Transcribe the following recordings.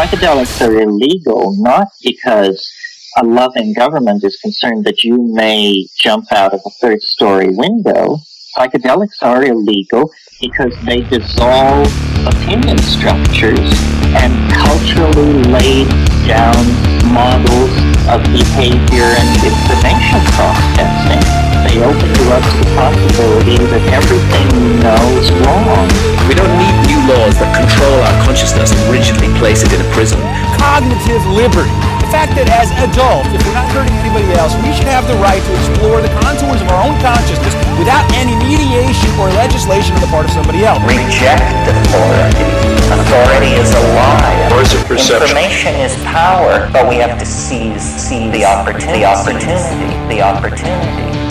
Psychedelics are illegal not because a loving government is concerned that you may jump out of a third story window. Psychedelics are illegal because they dissolve opinion structures and culturally laid down models of behavior and information processing. They open to the possibility that everything you know is wrong. We don't need new laws that control our consciousness and rigidly place it in a prison. Cognitive liberty The fact that as adults, if we're not hurting anybody else, we should have the right to explore the contours of our own consciousness without any mediation or legislation on the part of somebody else. Reject authority. Authority is a lie. Or is it perception? Information is power, but we have to seize, seize the opportunity. The opportunity. The opportunity.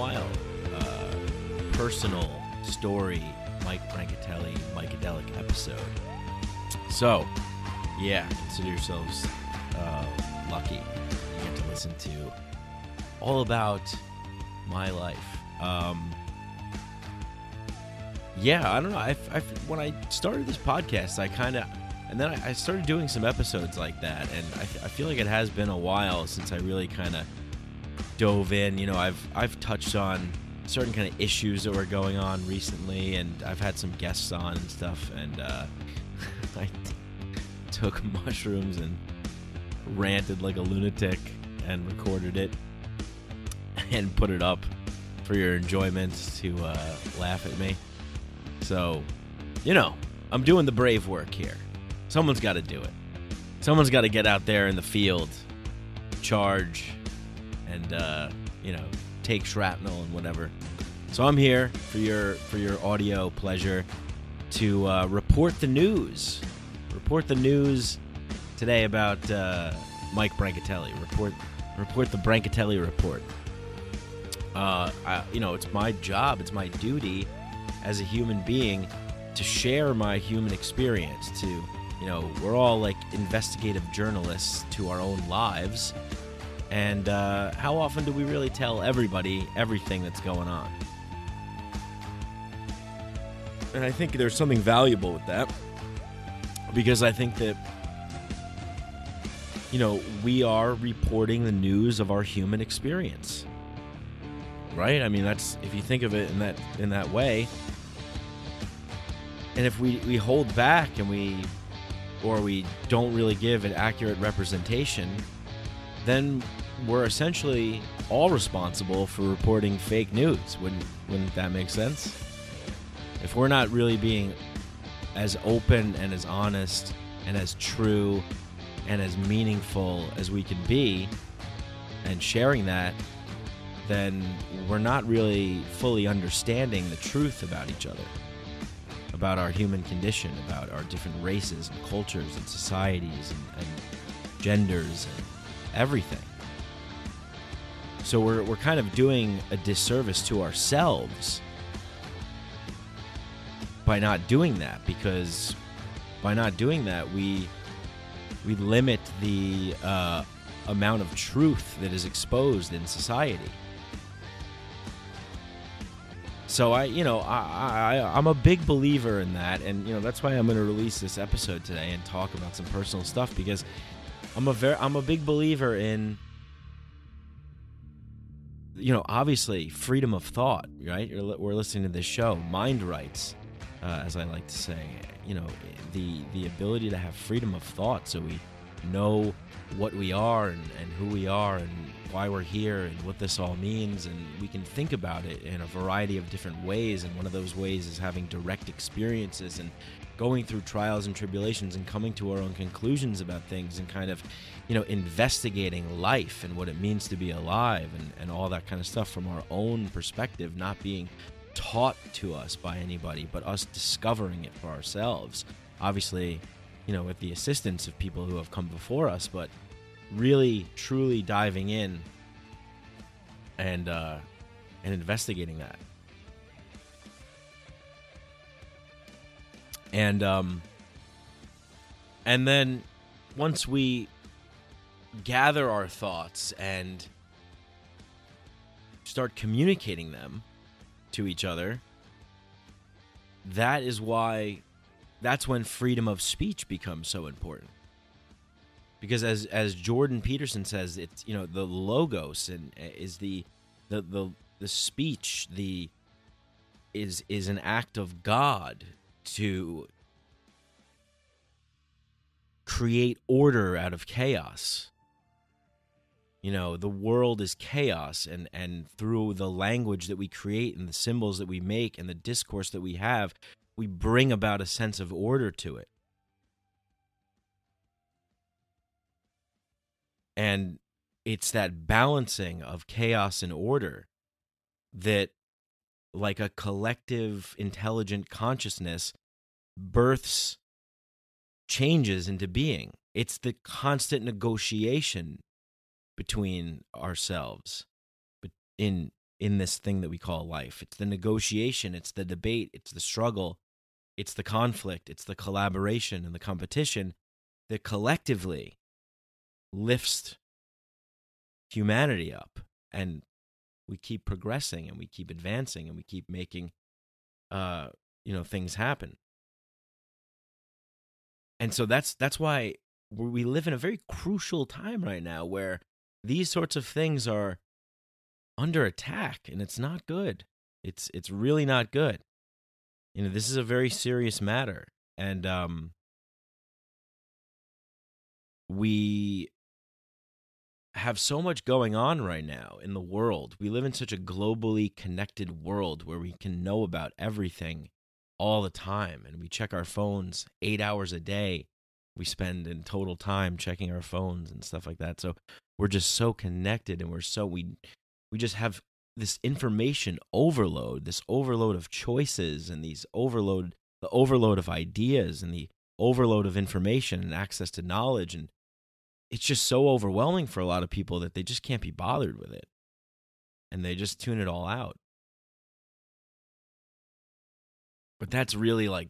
While uh, personal story, Mike Brancatelli, Micadelic episode. So, yeah, consider yourselves uh, lucky. You get to listen to all about my life. Um, yeah, I don't know. I, I, when I started this podcast, I kind of and then I, I started doing some episodes like that, and I, I feel like it has been a while since I really kind of dove in. You know, I've I've touched on certain kind of issues that were going on recently, and I've had some guests on and stuff, and uh, I took mushrooms and ranted like a lunatic and recorded it and put it up for your enjoyment to uh, laugh at me. So, you know, I'm doing the brave work here. Someone's got to do it. Someone's got to get out there in the field, charge, and uh, you know, take shrapnel and whatever. So I'm here for your for your audio pleasure to uh, report the news. Report the news today about uh, Mike Brancatelli. Report report the Brancatelli report. Uh, I, you know, it's my job, it's my duty as a human being to share my human experience, to you know, we're all like investigative journalists to our own lives. And uh, how often do we really tell everybody everything that's going on? And I think there's something valuable with that because I think that you know, we are reporting the news of our human experience. Right? I mean, that's if you think of it in that in that way. And if we we hold back and we or we don't really give an accurate representation, then we're essentially all responsible for reporting fake news. Wouldn't wouldn't that make sense? If we're not really being as open and as honest and as true and as meaningful as we can be and sharing that, then we're not really fully understanding the truth about each other about our human condition, about our different races and cultures and societies and, and genders and everything. So we're, we're kind of doing a disservice to ourselves by not doing that because by not doing that we we limit the uh, amount of truth that is exposed in society. So I, you know, I, I I'm a big believer in that, and you know that's why I'm going to release this episode today and talk about some personal stuff because I'm a very I'm a big believer in you know obviously freedom of thought right? We're listening to this show mind rights uh, as i like to say you know the the ability to have freedom of thought so we know what we are and, and who we are and why we're here and what this all means. And we can think about it in a variety of different ways. And one of those ways is having direct experiences and going through trials and tribulations and coming to our own conclusions about things and kind of you know investigating life and what it means to be alive and, and all that kind of stuff from our own perspective not being taught to us by anybody, but us discovering it for ourselves. Obviously, you know, with the assistance of people who have come before us, but really, truly diving in and uh, and investigating that. And um, and then once we gather our thoughts and start communicating them to each other, that is why that's when freedom of speech becomes so important. Because as as Jordan Peterson says, it's you know the logos and uh, is the the the the speech the is is an act of God to create order out of chaos. You know the world is chaos and and through the language that we create and the symbols that we make and the discourse that we have we bring about a sense of order to it. And it's that balancing of chaos and order that like a collective intelligent consciousness births changes into being. It's the constant negotiation between ourselves in in this thing that we call life. It's the negotiation it's the debate it's the struggle it's the conflict it's the collaboration and the competition that collectively lifts humanity up. And we keep progressing and we keep advancing and we keep making uh you know things happen and so that's that's why we live in a very crucial time right now where these sorts of things are under attack and it's not good. It's it's really not good. You know this is a very serious matter and um we have so much going on right now in the world. We live in such a globally connected world where we can know about everything all the time and we check our phones 8 hours a day. We spend in total time checking our phones and stuff like that. So we're just so connected and we're so we we just have this information overload this overload of choices and these overload the overload of ideas and the overload of information and access to knowledge and it's just so overwhelming for a lot of people that they just can't be bothered with it. And they just tune it all out but that's really like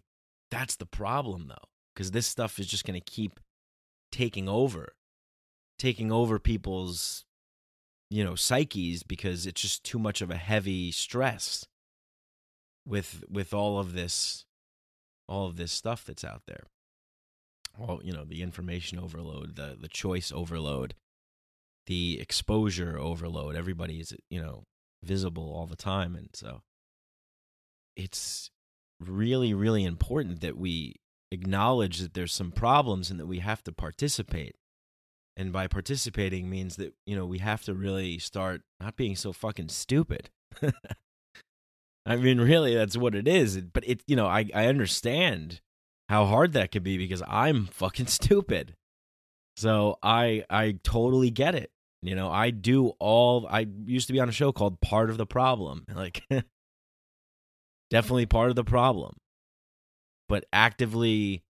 that's the problem though because this stuff is just going to keep taking over taking over people's you know psyches because it's just too much of a heavy stress with with all of this all of this stuff that's out there. All you know the information overload the the choice overload the exposure overload everybody is you know visible all the time and so it's really really important that we acknowledge that there's some problems and that we have to participate. And by participating means that you know we have to really start not being so fucking stupid. I mean really that's what it is. But it you know i i understand how hard that could be because i'm fucking stupid. So i i totally get it. You know i do all i used to be on a show called part of the problem. Like definitely part of the problem but actively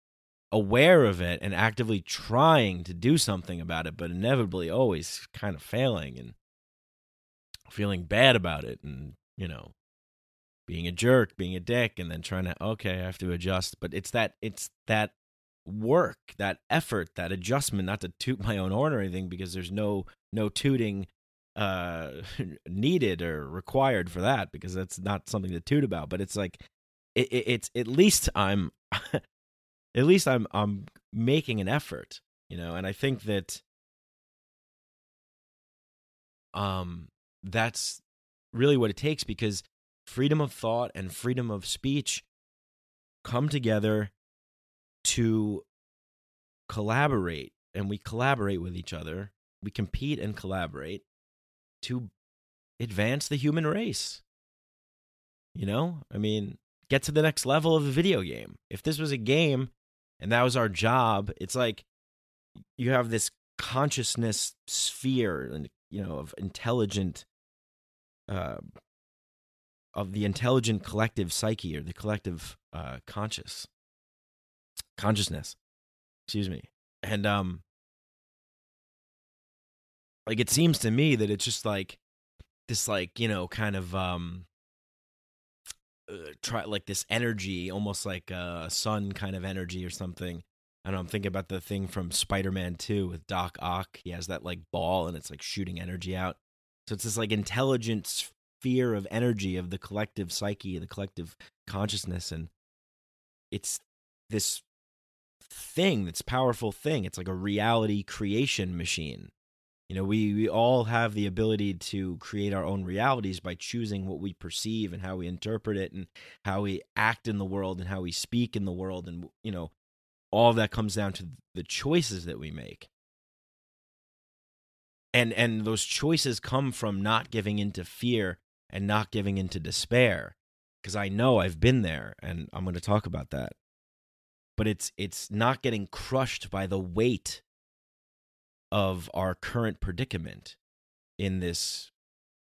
aware of it and actively trying to do something about it, but inevitably always kind of failing and feeling bad about it and, you know, being a jerk, being a dick, and then trying to, okay, I have to adjust. But it's that, it's that work, that effort, that adjustment, not to toot my own horn or anything, because there's no, no tooting uh needed or required for that because that's not something to toot about but it's like it, it, it's at least i'm at least I'm I'm making an effort, you know, and I think that um that's really what it takes because freedom of thought and freedom of speech come together to collaborate and we collaborate with each other. We compete and collaborate to advance the human race you know i mean get to the next level of the video game if this was a game and that was our job it's like you have this consciousness sphere and you know of intelligent uh, of the intelligent collective psyche or the collective uh, conscious consciousness. Excuse me. And um like it seems to me that it's just like this like, you know, kind of um uh, try like this energy, almost like a sun kind of energy or something. I don't know I'm thinking about the thing from Spider-Man 2 with Doc Ock. He has that like ball and it's like shooting energy out. So it's this like intelligent sphere of energy of the collective psyche, the collective consciousness and it's this thing, this powerful thing. It's like a reality creation machine. You know, we, we all have the ability to create our own realities by choosing what we perceive and how we interpret it and how we act in the world and how we speak in the world. And, you know, all that comes down to the choices that we make. And, and those choices come from not giving into fear and not giving into despair. Because I know I've been there and I'm going to talk about that. But it's, it's not getting crushed by the weight of our current predicament in this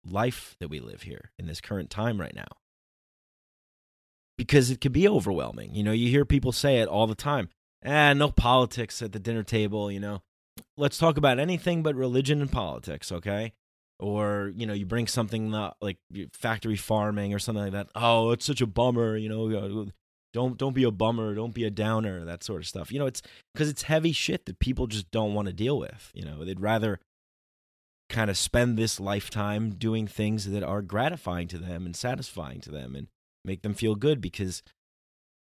life that we live here in this current time right now. Because it could be overwhelming you know you hear people say it all the time. Ah no politics at the dinner table you know. Let's talk about anything but religion and politics okay? Or you know you bring something like factory farming or something like that. Oh it's such a bummer you know don't don't be a bummer. Don't be a downer. That sort of stuff. You know it's because it's heavy shit that people just don't want to deal with. You know they'd rather kind of spend this lifetime doing things that are gratifying to them and satisfying to them and make them feel good because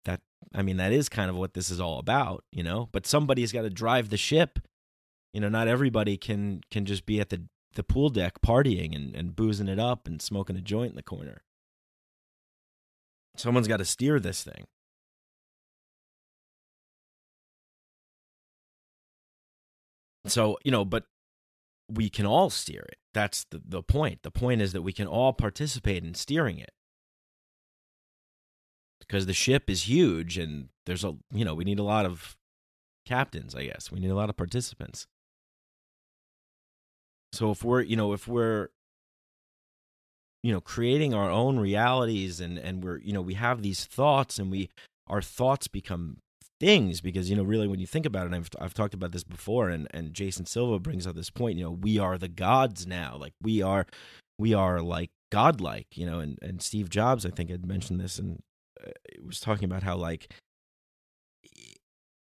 that i mean that is kind of what this is all about you know? But somebody's got to drive the ship. You know not everybody can can just be at the the pool deck partying and, and boozing it up and smoking a joint in the corner Someone's got to steer this thing. So, you know, but we can all steer it. That's the, the point. The point is that we can all participate in steering it. Because the ship is huge and there's a, you know, we need a lot of captains, I guess. We need a lot of participants. So if we're, you know, if we're you know creating our own realities and and we're you know we have these thoughts and we our thoughts become things because you know really when you think about it I've, I've talked about this before and and Jason Silva brings up this point you know we are the gods now. Like we are we are like godlike you know and and Steve Jobs I think had mentioned this and uh, was talking about how like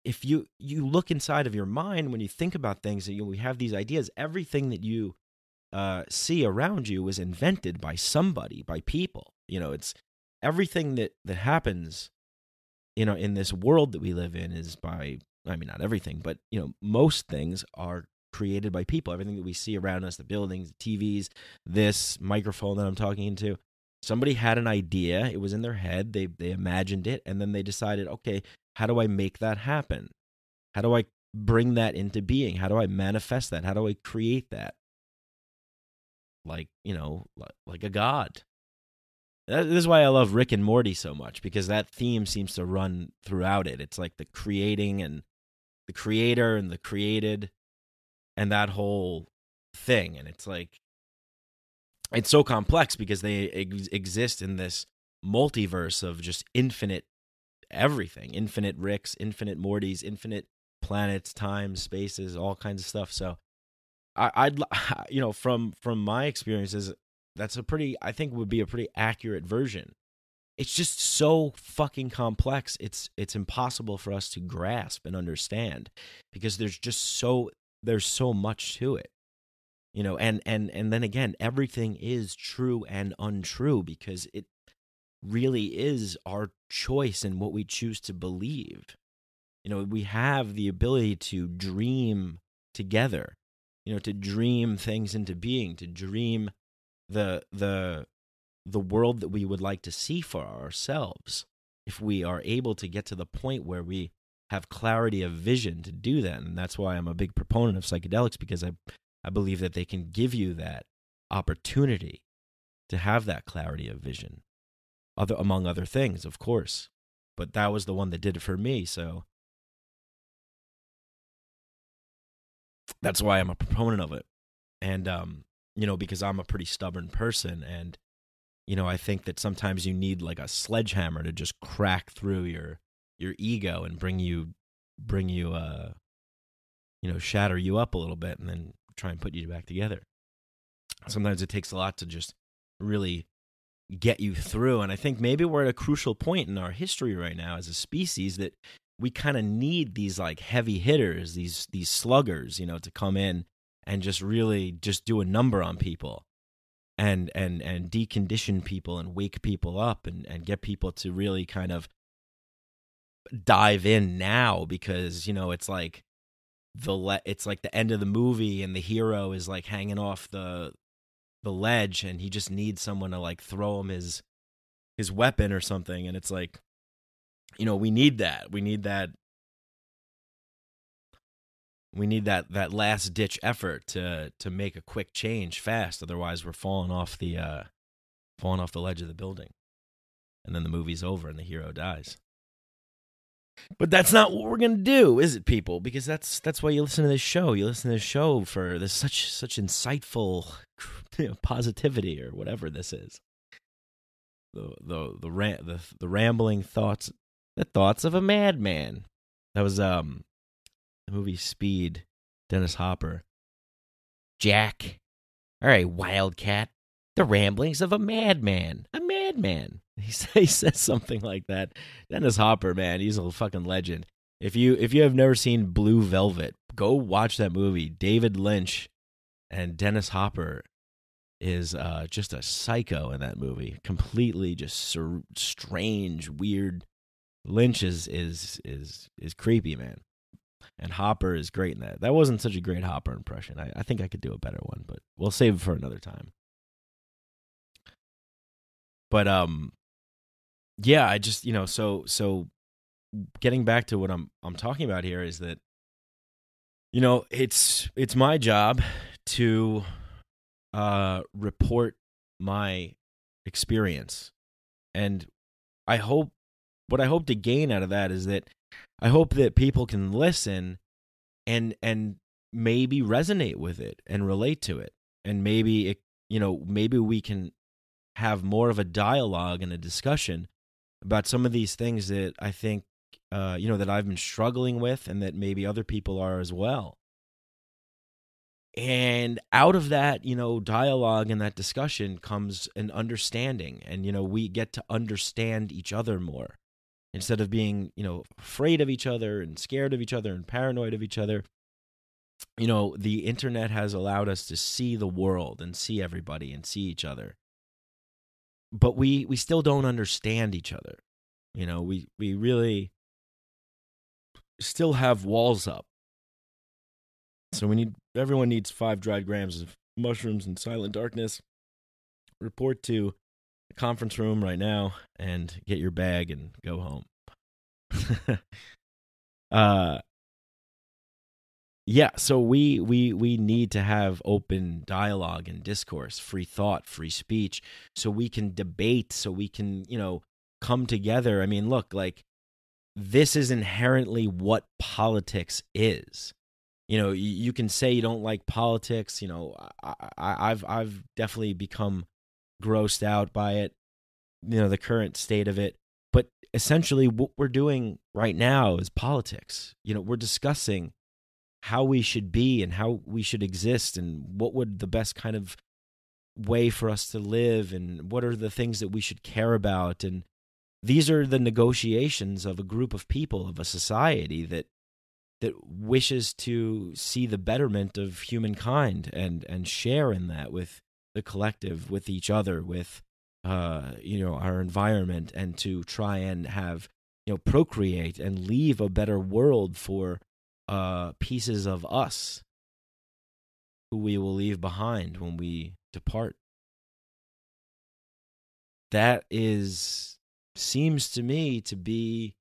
if you you look inside of your mind when you think about things and you know, we have these ideas everything that you uh, see around you was invented by somebody, by people. You know, it's everything that that happens, you know, in this world that we live in is by. I mean, not everything, but you know, most things are created by people. Everything that we see around us, the buildings, the TVs, this microphone that I'm talking into, somebody had an idea. It was in their head. They they imagined it, and then they decided, okay, how do I make that happen? How do I bring that into being? How do I manifest that? How do I create that? Like you know like a god. This is why i love rick and morty so much because that theme seems to run throughout it. It's like the creating and the creator and the created and that whole thing. And it's like it's so complex because they ex- exist in this multiverse of just infinite everything. Infinite ricks infinite mortys infinite planets times spaces all kinds of stuff. So I, I'd you know from from my experiences, that's a pretty I think would be a pretty accurate version. It's just so fucking complex. It's it's impossible for us to grasp and understand because there's just so there's so much to it you know and and and then again everything is true and untrue because it really is our choice in what we choose to believe you know we have the ability to dream together you know to dream things into being to dream the the the world that we would like to see for ourselves if we are able to get to the point where we have clarity of vision to do that. And that's why I'm a big proponent of psychedelics because I I believe that they can give you that opportunity to have that clarity of vision other among other things of course. But that was the one that did it for me. So that's why I'm a proponent of it. And um, you know, because I'm a pretty stubborn person and you know, I think that sometimes you need like a sledgehammer to just crack through your your ego and bring you bring you uh you know, shatter you up a little bit and then try and put you back together. Sometimes it takes a lot to just really get you through and I think maybe we're at a crucial point in our history right now as a species that we kind of need these like heavy hitters, these these sluggers, you know, to come in and just really just do a number on people and and and decondition people and wake people up and and get people to really kind of dive in now because you know it's like the le- it's like the end of the movie and the hero is like hanging off the the ledge and he just needs someone to like throw him his his weapon or something. And it's like you know we need that. We need that we need that that last ditch effort to to make a quick change fast. Otherwise we're falling off the uh falling off the ledge of the building. And then the movie's over and the hero dies. But that's not what we're gonna do is it people? Because that's that's why you listen to this show. You listen to this show for this such such insightful you know, positivity or whatever this is. The the the, the the rambling thoughts the thoughts of a madman that was um the movie Speed, Dennis Hopper. Jack. All right, Wildcat. The ramblings of a madman. A madman. He, he says something like that. Dennis Hopper, man, he's a fucking legend. If you if you have never seen Blue Velvet, go watch that movie. David Lynch and Dennis Hopper is uh, just a psycho in that movie. Completely just sur- strange, weird. Lynch is is is is creepy, man and Hopper is great in that. That wasn't such a great Hopper impression. I, I think I could do a better one, but we'll save it for another time. But um, yeah, I just you know so so getting back to what I'm I'm talking about here is that you know it's it's my job to uh report my experience and I hope what I hope to gain out of that is that I hope that people can listen and and maybe resonate with it and relate to it and maybe it you know maybe we can have more of a dialogue and a discussion about some of these things that I think uh, you know that I've been struggling with and that maybe other people are as well. And out of that, you know, dialogue and that discussion comes an understanding and you know, we get to understand each other more instead of being you know afraid of each other and scared of each other and paranoid of each other you know the internet has allowed us to see the world and see everybody and see each other. But we we still don't understand each other. You know we we really still have walls up. So we need everyone needs five dried grams of mushrooms and silent darkness. Report to conference room right now and get your bag and go home. uh yeah, so we we we need to have open dialogue and discourse, free thought, free speech so we can debate, so we can, you know, come together. I mean, look, like this is inherently what politics is. You know, you, you can say you don't like politics. You know, I, I, I've I've definitely become grossed out by it, you know, the current state of it. But essentially, what we're doing right now is politics. You know, we're discussing how we should be and how we should exist and what would the best kind of way for us to live and what are the things that we should care about and these are the negotiations of a group of people of a society that that wishes to see the betterment of humankind and and share in that with the collective with each other with uh you know our environment and to try and have you know procreate and leave a better world for uh pieces of us who we will leave behind when we depart. That is seems to me to be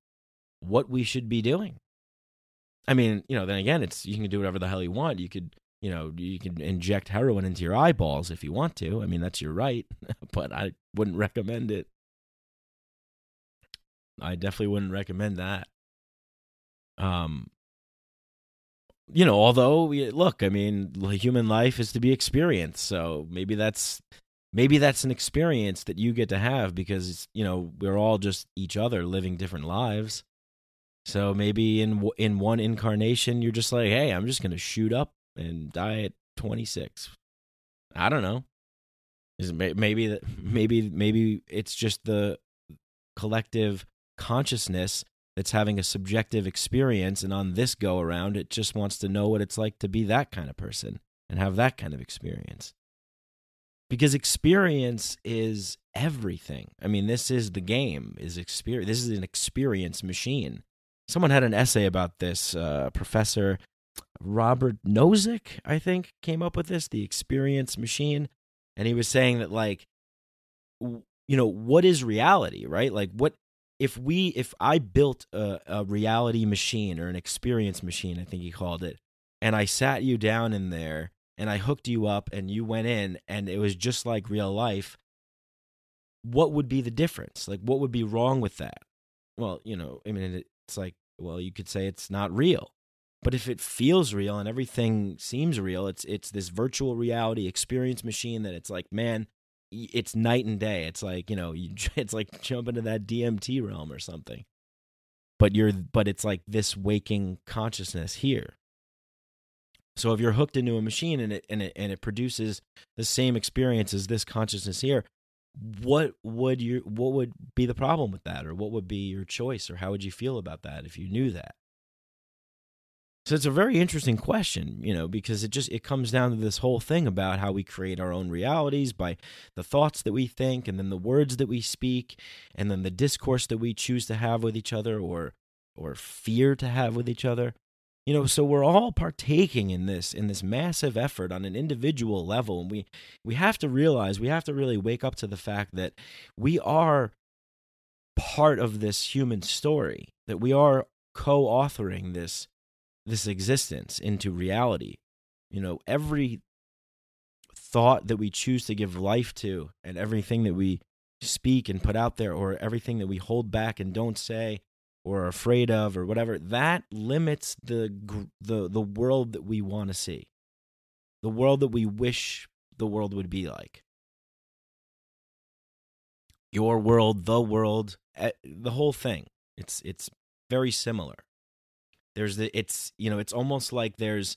what we should be doing. I mean you know then again it's you can do whatever the hell you want. You could you know, you can inject heroin into your eyeballs if you want to. I mean, that's your right, but I wouldn't recommend it. I definitely wouldn't recommend that. Um, you know, although look, I mean, human life is to be experienced, so maybe that's maybe that's an experience that you get to have because you know we're all just each other living different lives so maybe in in one incarnation you're just like hey i'm just going to shoot up and die at 26 i don't know is maybe that maybe maybe it's just the collective consciousness that's having a subjective experience and on this go around it just wants to know what it's like to be that kind of person and have that kind of experience because experience is everything. I mean, this is the game. Is experience. This is an experience machine. Someone had an essay about this. Uh, Professor Robert Nozick, I think, came up with this, the experience machine, and he was saying that like, you know, what is reality, right? Like, what if we, if I built a, a reality machine or an experience machine, I think he called it, and I sat you down in there and I hooked you up and you went in and it was just like real life, what would be the difference? Like, what would be wrong with that? Well, you know, I mean, it's like, well, you could say it's not real. But if it feels real and everything seems real, it's it's this virtual reality experience machine that it's like, man, it's night and day. It's like, you know, you, it's like jump into that DMT realm or something. But you're but it's like this waking consciousness here. So if you're hooked into a machine and it and it and it produces the same experience as this consciousness here, what would you what would be the problem with that or what would be your choice or how would you feel about that if you knew that? So it's a very interesting question, you know, because it just it comes down to this whole thing about how we create our own realities by the thoughts that we think and then the words that we speak and then the discourse that we choose to have with each other or or fear to have with each other. You know so we're all partaking in this in this massive effort on an individual level and we we have to realize we have to really wake up to the fact that we are part of this human story that we are co-authoring this this existence into reality. You know every thought that we choose to give life to and everything that we speak and put out there or everything that we hold back and don't say or are afraid of or whatever that limits the the the world that we want to see. The world that we wish the world would be like. Your world the world eh, the whole thing. It's it's very similar there's the it's you know it's almost like there's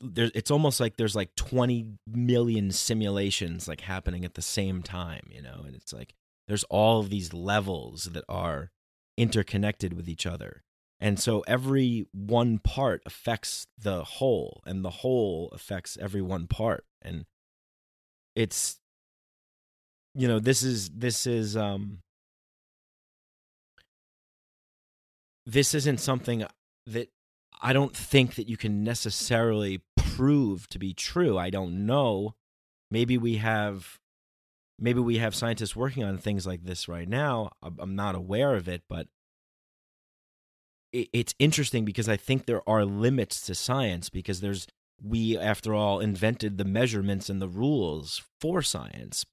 there's it's almost like there's like 20 million simulations like happening at the same time you know and it's like there's all of these levels that are interconnected with each other. And so every one part affects the whole, and the whole affects every one part. And it's, you know, this is, this is, um, this isn't something that I don't think that you can necessarily prove to be true. I don't know. Maybe we have maybe we have scientists working on things like this right now. I'm not aware of it, but it's interesting because I think there are limits to science because there's we after all invented the measurements and the rules for science.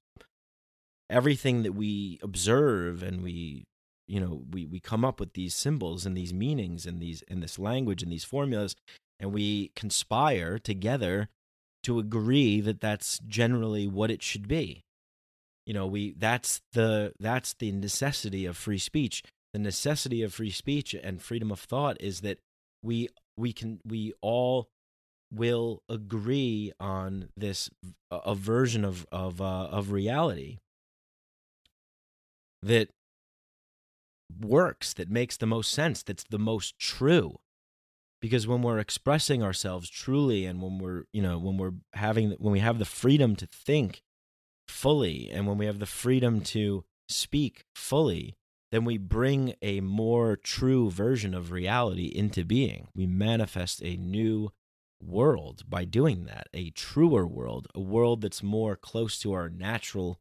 Everything that we observe and we you know we we come up with these symbols and these meanings and these in this language and these formulas and we conspire together to agree that that's generally what it should be. You know we that's the that's the necessity of free speech. The necessity of free speech and freedom of thought is that we we can we all will agree on this a version of of uh, of reality that works that makes the most sense that's the most true because when we're expressing ourselves truly and when we're you know when we're having when we have the freedom to think fully and when we have the freedom to speak fully, then we bring a more true version of reality into being. We manifest a new world by doing that, a truer world, a world that's more close to our natural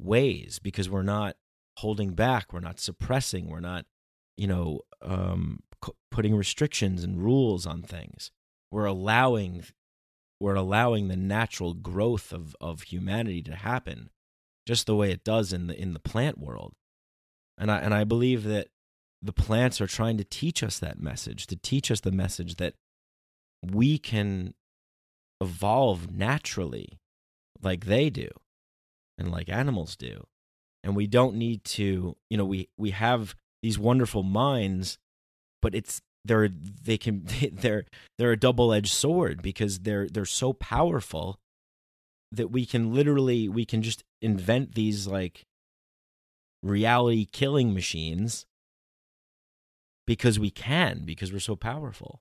ways because we're not holding back, we're not suppressing, we're not, you know, um, putting restrictions and rules on things. We're allowing we're allowing the natural growth of, of humanity to happen just the way it does in the in the plant world. And I and I believe that the plants are trying to teach us that message, to teach us the message that we can evolve naturally like they do and like animals do. And we don't need to, you know, we we have these wonderful minds, but it's they're they can they're they're a double-edged sword because they're they're so powerful that we can literally we can just invent these like reality killing machines because we can because we're so powerful.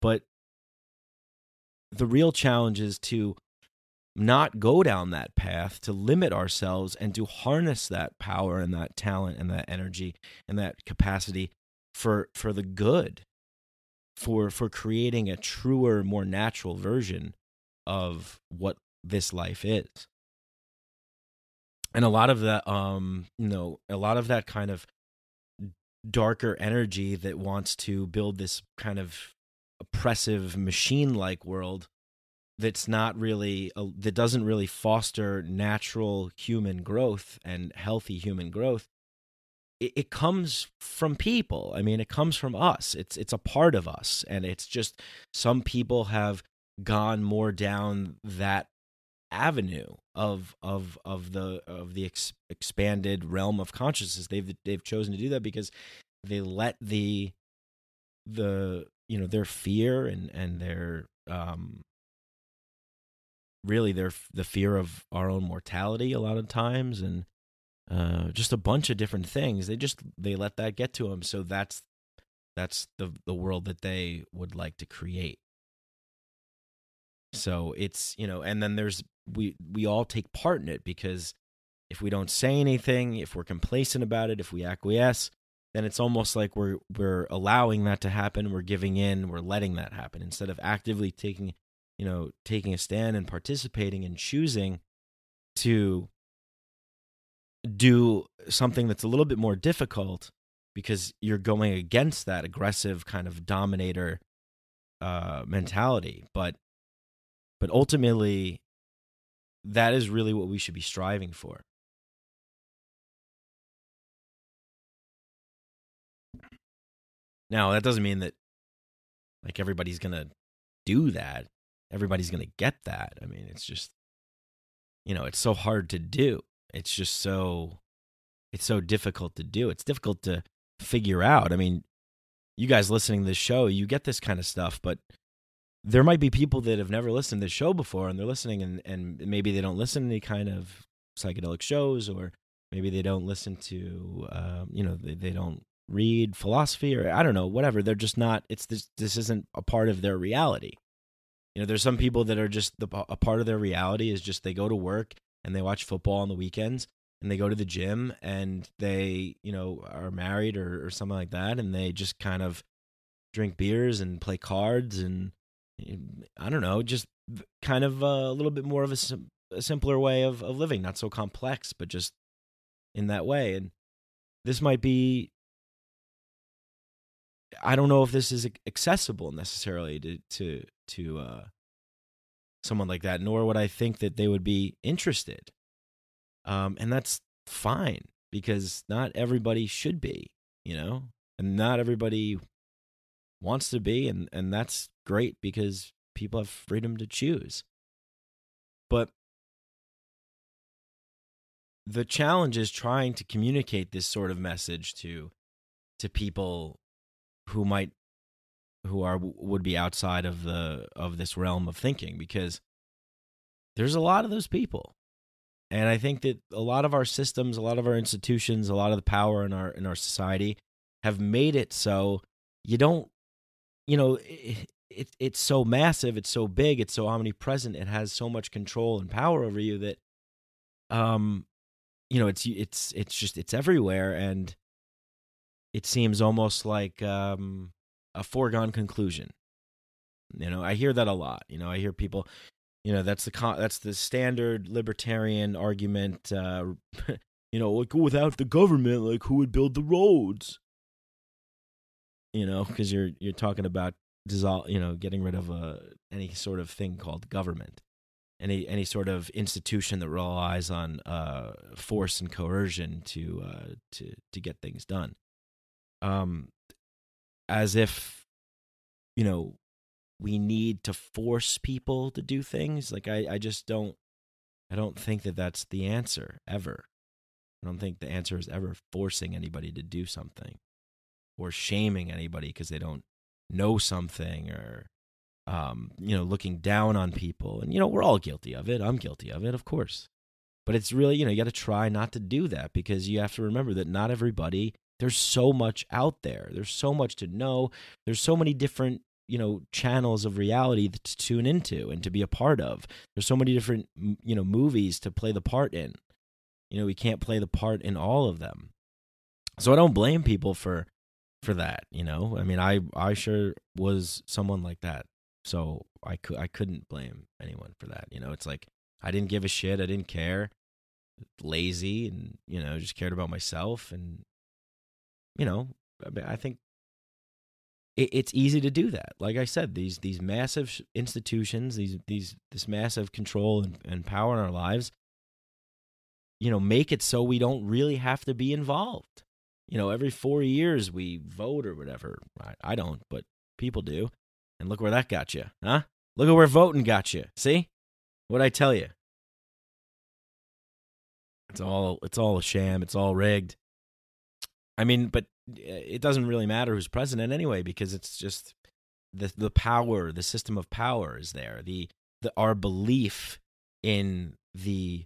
But the real challenge is to not go down that path to limit ourselves and to harness that power and that talent and that energy and that capacity for for the good for for creating a truer more natural version of what this life is. And a lot of that um you know a lot of that kind of darker energy that wants to build this kind of oppressive machine like world that's not really that doesn't really foster natural human growth and healthy human growth it, it, comes from people. I mean it comes from us. It's it's a part of us. And it's just some people have gone more down that avenue of of of the of the ex- expanded realm of consciousness. They've they've chosen to do that because they let the the you know their fear and and their um really their the fear of our own mortality a lot of times and uh just a bunch of different things. They just they let that get to them so that's that's the the world that they would like to create. So it's you know and then there's we we all take part in it because if we don't say anything if we're complacent about it if we acquiesce then it's almost like we're we're allowing that to happen. We're giving in. We're letting that happen instead of actively taking you know taking a stand and participating and choosing to do something that's a little bit more difficult because you're going against that aggressive kind of dominator uh mentality but but ultimately that is really what we should be striving for Now, that doesn't mean that like everybody's going to do that. Everybody's going to get that. I mean, it's just you know, it's so hard to do. It's just so it's so difficult to do. It's difficult to figure out. I mean, you guys listening to this show, you get this kind of stuff, but there might be people that have never listened to this show before and they're listening and, and maybe they don't listen to any kind of psychedelic shows or maybe they don't listen to um, you know they, they don't read philosophy or I don't know, whatever. They're just not. It's this. This isn't a part of their reality. You know, there's some people that are just the a part of their reality is just they go to work and they watch football on the weekends and they go to the gym and they you know are married or, or something like that and they just kind of drink beers and play cards and I don't know, just kind of a little bit more of a, a simpler way of, of living, not so complex, but just in that way. And this might be I don't know if this is accessible necessarily to to to uh, someone like that, nor would I think that they would be interested. Um, and that's fine because not everybody should be, you know, and not everybody wants to be, and and that's great because people have freedom to choose. But the challenge is trying to communicate this sort of message to to people who might who are would be outside of the of this realm of thinking because there's a lot of those people. And i think that a lot of our systems a lot of our institutions a lot of the power in our in our society have made it so you don't you know it, it it's so massive it's so big it's so omnipresent it has so much control and power over you that um you know it's it's it's just it's everywhere. And it seems almost like um, a foregone conclusion. You know, I hear that a lot. You know, I hear people, you know, that's the con- that's the standard libertarian argument. Uh, you know, like without the government, like who would build the roads? You know, because you're you're talking about dissolve, you know, getting rid of a uh, any sort of thing called government, any any sort of institution that relies on uh, force and coercion to uh, to to get things done um, as if you know we need to force people to do things. Like I, I just don't I don't think that that's the answer ever. I don't think the answer is ever forcing anybody to do something or shaming anybody because they don't know something or um, you know looking down on people and you know we're all guilty of it i'm guilty of it of course but it's really you know you got to try not to do that because you have to remember that not everybody there's so much out there. There's so much to know. There's so many different you know channels of reality to tune into and to be a part of. There's so many different you know movies to play the part in. You know we can't play the part in all of them. So i don't blame people for for that you know? I mean i i sure was someone like that. So i could i couldn't blame anyone for that you know? It's like i didn't give a shit. I didn't care. Lazy and you know just cared about myself and you know i, think it, it's easy to do that like i said these these massive institutions these these this massive control and, and power in our lives you know make it so we don't really have to be involved you know, every four years we vote or whatever. I, I don't, but people do. And look where that got you, huh? Look at where voting got you. See? What'd I tell you? It's all it's all a sham. It's all rigged. I mean, but eh, it doesn't really matter who's president anyway because it's just the the power, the system of power is there. The the our belief in the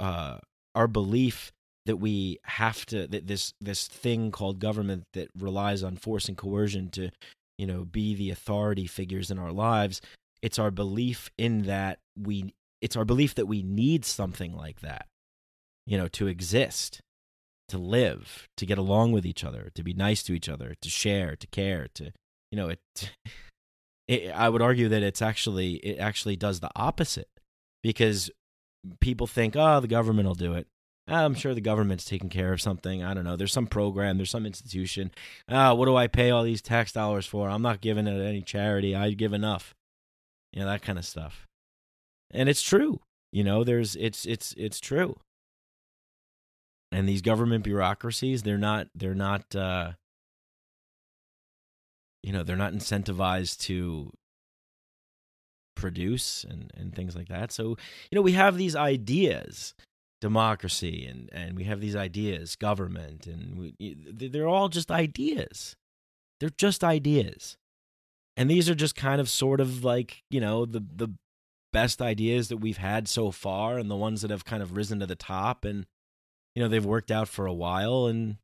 uh our belief that we have to that this this thing called government that relies on force and coercion to you know be the authority figures in our lives it's our belief in that we it's our belief that we need something like that you know to exist to live to get along with each other to be nice to each other to share to care to you know it, it i would argue that it's actually it actually does the opposite because people think oh the government will do it I'm sure the government's taking care of something. I don't know. There's some program, there's some institution. Ah, what do I pay all these tax dollars for? I'm not giving it any charity. I give enough. You know, that kind of stuff. And it's true. You know, there's it's it's it's true. And these government bureaucracies, they're not they're not uh you know, they're not incentivized to produce and and things like that. So, you know, we have these ideas democracy and and we have these ideas government and we, they're all just ideas they're just ideas and these are just kind of sort of like you know the the best ideas that we've had so far and the ones that have kind of risen to the top and you know they've worked out for a while and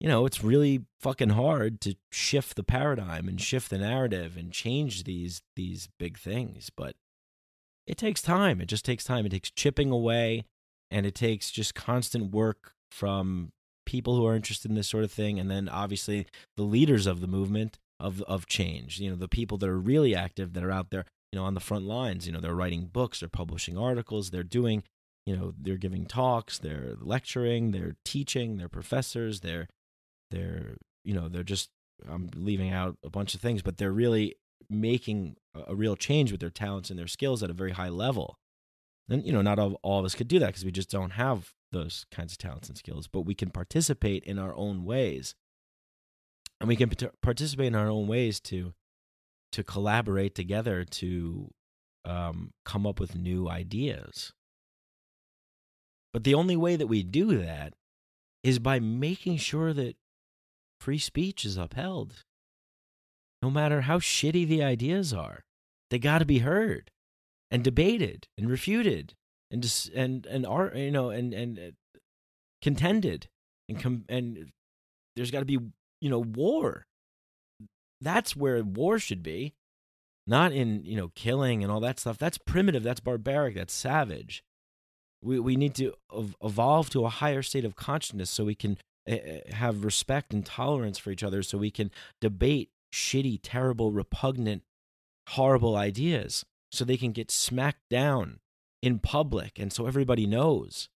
you know it's really fucking hard to shift the paradigm and shift the narrative and change these these big things but it takes time. It just takes time. It takes chipping away and it takes just constant work from people who are interested in this sort of thing and then obviously the leaders of the movement of of change you know the people that are really active that are out there you know on the front lines you know they're writing books they're publishing articles they're doing you know they're giving talks they're lecturing they're teaching they're professors they're they're you know they're just i'm leaving out a bunch of things but they're really making a real change with their talents and their skills at a very high level. And you know not all, all of us could do that because we just don't have those kinds of talents and skills but we can participate in our own ways. And we can participate in our own ways to to collaborate together to um, come up with new ideas but the only way that we do that is by making sure that free speech is upheld. No matter how shitty the ideas are they got to be heard and debated and refuted and dis- and and are you know and and uh, contended and com- and there's got to be you know war. That's where war should be not in you know killing and all that stuff. That's primitive. That's barbaric. That's savage we we need to evolve to a higher state of consciousness so we can uh, have respect and tolerance for each other so we can debate shitty terrible repugnant horrible ideas so they can get smacked down in public and so everybody knows.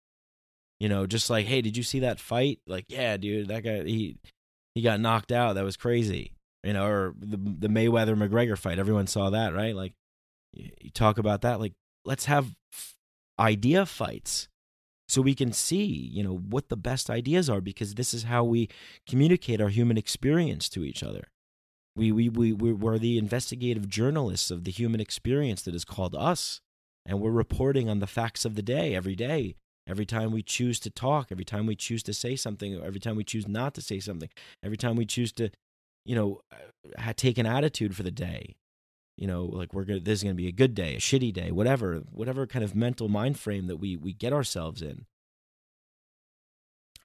You know just like hey did you see that fight? Like yeah dude that guy he he got knocked out. That was crazy. You know or the the Mayweather McGregor fight. Everyone saw that right? Like you talk about that like let's have idea fights so we can see you know what the best ideas are because this is how we communicate our human experience to each other we, we, we, we're the investigative journalists of the human experience that is called us. and we're reporting on the facts of the day every day every time we choose to talk every time we choose to say something every time we choose not to say something every time we choose to you know uh, take an attitude for the day you know like we're gonna this is gonna be a good day a shitty day whatever whatever kind of mental mind frame that we we get ourselves in.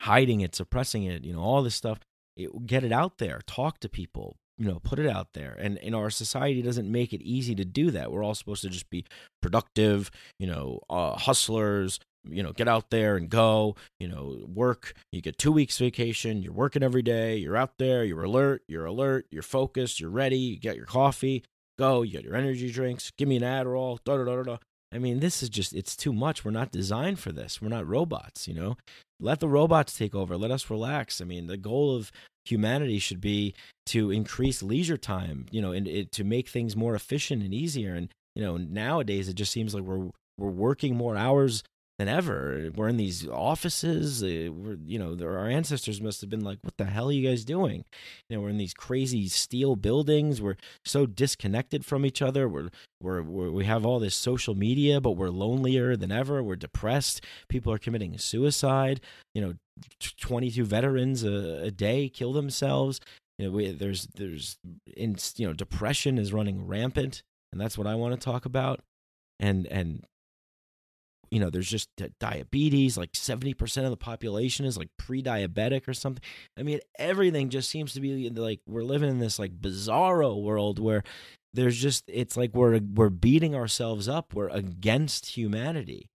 Hiding it suppressing it you know all this stuff it, get it out there talk to people you know put it out there. And in our society doesn't make it easy to do that. We're all supposed to just be productive you know uh, hustlers you know get out there and go you know work. You get two weeks vacation you're working every day you're out there you're alert you're alert you're focused you're ready you get your coffee go you get your energy drinks give me an adderall da da da da I mean, this is just, it's too much. We're not designed for this. We're not robots, you know? Let the robots take over. Let us relax. I mean, the goal of humanity should be to increase leisure time, you know, and it, to make things more efficient and easier. And, you know, nowadays it just seems like we're, we're working more hours than ever. We're in these offices. Uh, we're, you know, our ancestors must have been like, "What the hell are you guys doing?" You know, we're in these crazy steel buildings. We're so disconnected from each other. We're, we're, we're we have all this social media, but we're lonelier than ever. We're depressed. People are committing suicide. You know, twenty-two veterans a, a day kill themselves. You know, we, there's there's in you know depression is running rampant, and that's what I want to talk about. And and you know there's just uh, diabetes like 70% of the population is like pre-diabetic or something. I mean everything just seems to be like we're living in this like bizarro world where there's just it's like we're we're beating ourselves up. We're against humanity.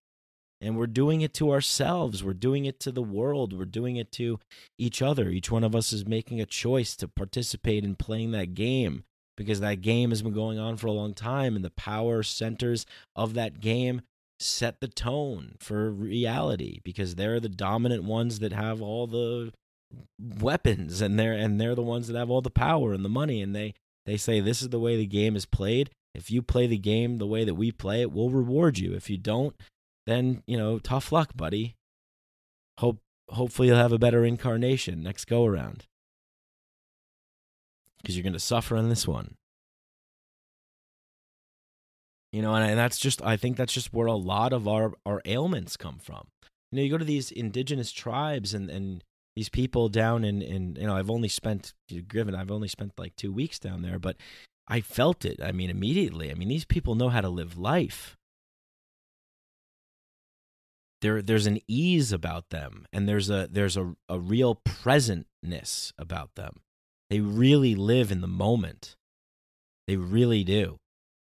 And we're doing it to ourselves. We're doing it to the world. We're doing it to each other. Each one of us is making a choice to participate in playing that game because that game has been going on for a long time and the power centers of that game set the tone for reality because they're the dominant ones that have all the weapons and they're and they're the ones that have all the power and the money and they they say this is the way the game is played. If you play the game the way that we play it we'll reward you. If you don't then you know tough luck buddy. Hope hopefully you'll have a better incarnation next go around. Because you're going to suffer on this one you know and, and that's just i think that's just where a lot of our our ailments come from. You know you go to these indigenous tribes and and these people down in in you know i've only spent given i've only spent like two weeks down there but i felt it i mean immediately. I mean these people know how to live life. There there's an ease about them and there's a there's a, a real presentness about them. They really live in the moment. They really do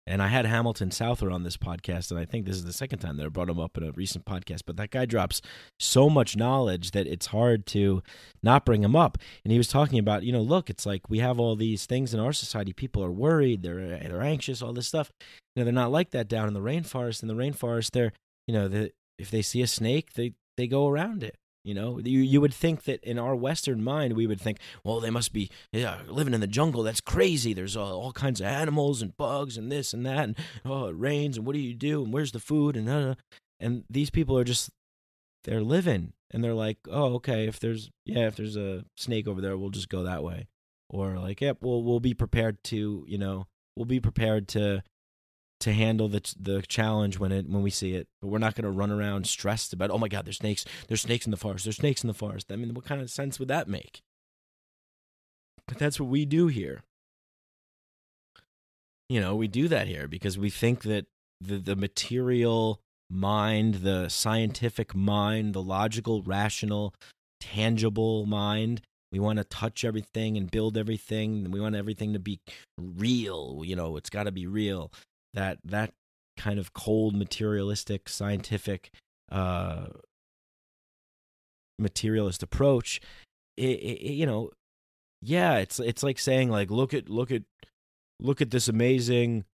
and I had Hamilton Souther on this podcast, and I think this is the second time that I brought him up in a recent podcast. But that guy drops so much knowledge that it's hard to not bring him up. And he was talking about, you know, look, it's like we have all these things in our society. People are worried, they're they're anxious, all this stuff. You know, they're not like that down in the rainforest. In the rainforest, they're, you know, the, if they see a snake, they they go around it. You know, you you would think that in our Western mind, we would think, well, they must be yeah, living in the jungle. That's crazy. There's uh, all kinds of animals and bugs and this and that, and oh, it rains, and what do you do, and where's the food, and uh, and these people are just they're living, and they're like, oh, okay, if there's yeah, if there's a snake over there, we'll just go that way, or like, yep, we'll we'll be prepared to, you know, we'll be prepared to to handle the the challenge when it when we see it. But we're not going to run around stressed about oh my god, there's snakes, there's snakes in the forest, there's snakes in the forest. I mean, what kind of sense would that make? But that's what we do here. You know, we do that here because we think that the the material mind, the scientific mind, the logical, rational, tangible mind we want to touch everything and build everything we want everything to be real you know it's got to be real that that kind of cold materialistic scientific uh materialist approach it, it, you know yeah it's it's like saying like look at look at look at this amazing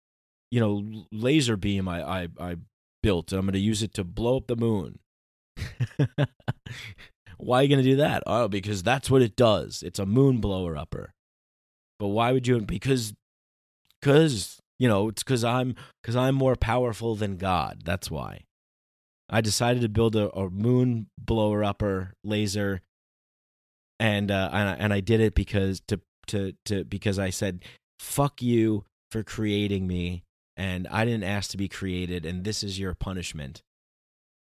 you know laser beam i i, I built i'm going to use it to blow up the moon. Why are you going to do that? Oh because that's what it does. It's a moon blower upper. But why would you because because you know, it's because I'm because I'm more powerful than God. That's why. I decided to build a, a moon blower upper laser, and uh, and I, and I did it because to to to because I said, "Fuck you for creating me." and I didn't ask to be created, and this is your punishment.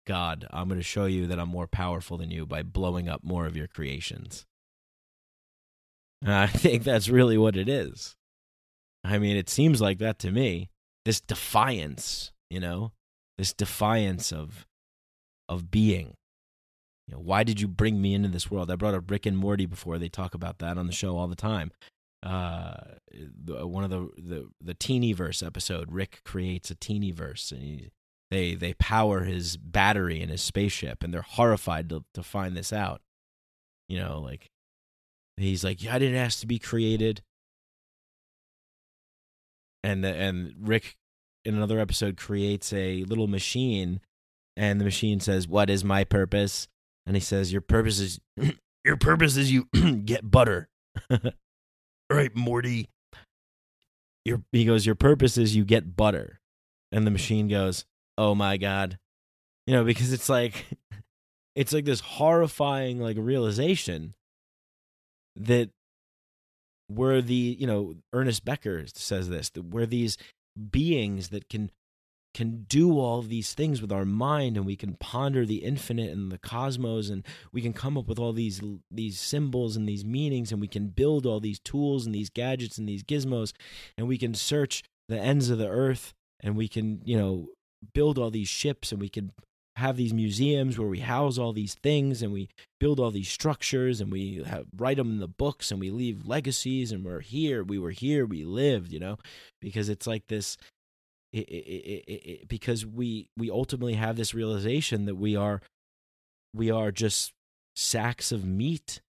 God, I'm going to show you that I'm more powerful than you by blowing up more of your creations. And I think that's really what it is. I mean, it seems like that to me. This defiance, you know, this defiance of of being. You know, why did you bring me into this world? I brought up Rick and Morty before. They talk about that on the show all the time. Uh, the, one of the the the teeny verse episode, Rick creates a Teenyverse, and he, they they power his battery in his spaceship, and they're horrified to to find this out. You know, like he's like, "I didn't ask to be created," and the, and Rick in another episode creates a little machine, and the machine says, "What is my purpose?" And he says, "Your purpose is your purpose is you get butter." right, Morty. Your he goes, your purpose is you get butter, and the machine goes, oh my god, you know, because it's like, it's like this horrifying like realization that we're the you know Ernest Becker says this that we're these beings that can can do all these things with our mind and we can ponder the infinite and the cosmos and we can come up with all these these symbols and these meanings and we can build all these tools and these gadgets and these gizmos and we can search the ends of the earth and we can you know build all these ships and we can have these museums where we house all these things and we build all these structures and we have, write them in the books and we leave legacies and we're here we were here we lived you know? Because it's like this it, it, it, because we we ultimately have this realization that we are we are just sacks of meat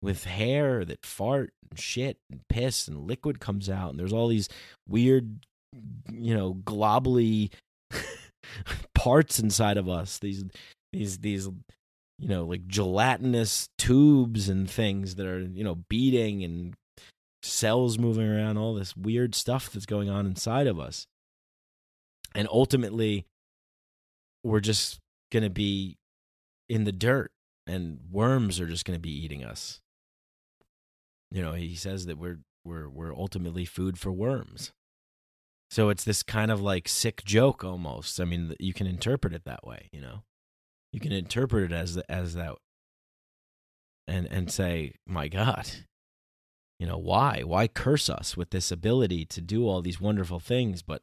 with hair that fart and shit and piss and liquid comes out and there's all these weird you know globally parts inside of us these these these you know like gelatinous tubes and things that are you know beating and cells moving around all this weird stuff that's going on inside of us. And ultimately we're just going to be in the dirt and worms are just going to be eating us. You know he says that we're we're we're ultimately food for worms so it's this kind of like sick joke almost i mean you can interpret it that way you know you can interpret it as as that and and say my god you know why why curse us with this ability to do all these wonderful things but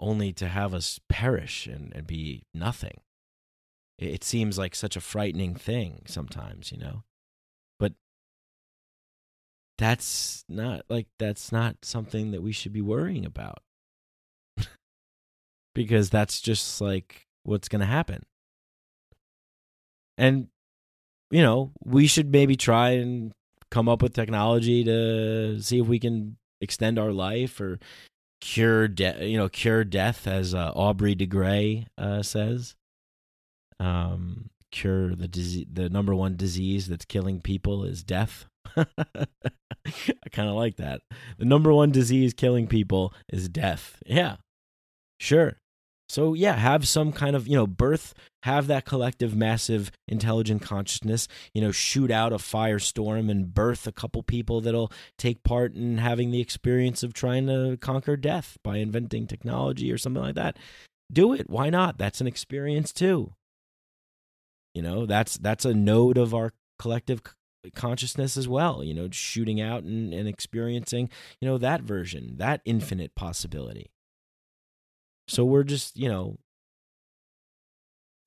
only to have us perish and, and be nothing. It, it seems like such a frightening thing sometimes, you know? But that's not like that's not something that we should be worrying about. Because that's just like what's going to happen. And you know, we should maybe try and come up with technology to see if we can extend our life or cure de- you know cure death as uh, Aubrey de Grey uh, says. Um, cure the disease the number one disease that's killing people is death. I kind of like that. The number one disease killing people is death. Yeah sure so yeah, have some kind of, you know, birth, have that collective massive intelligent consciousness, you know, shoot out a firestorm and birth a couple people that'll take part in having the experience of trying to conquer death by inventing technology or something like that. Do it. Why not? That's an experience too. You know, that's that's a node of our collective consciousness as well, you know, shooting out and, and experiencing, you know, that version, that infinite possibility. So we're just, you know,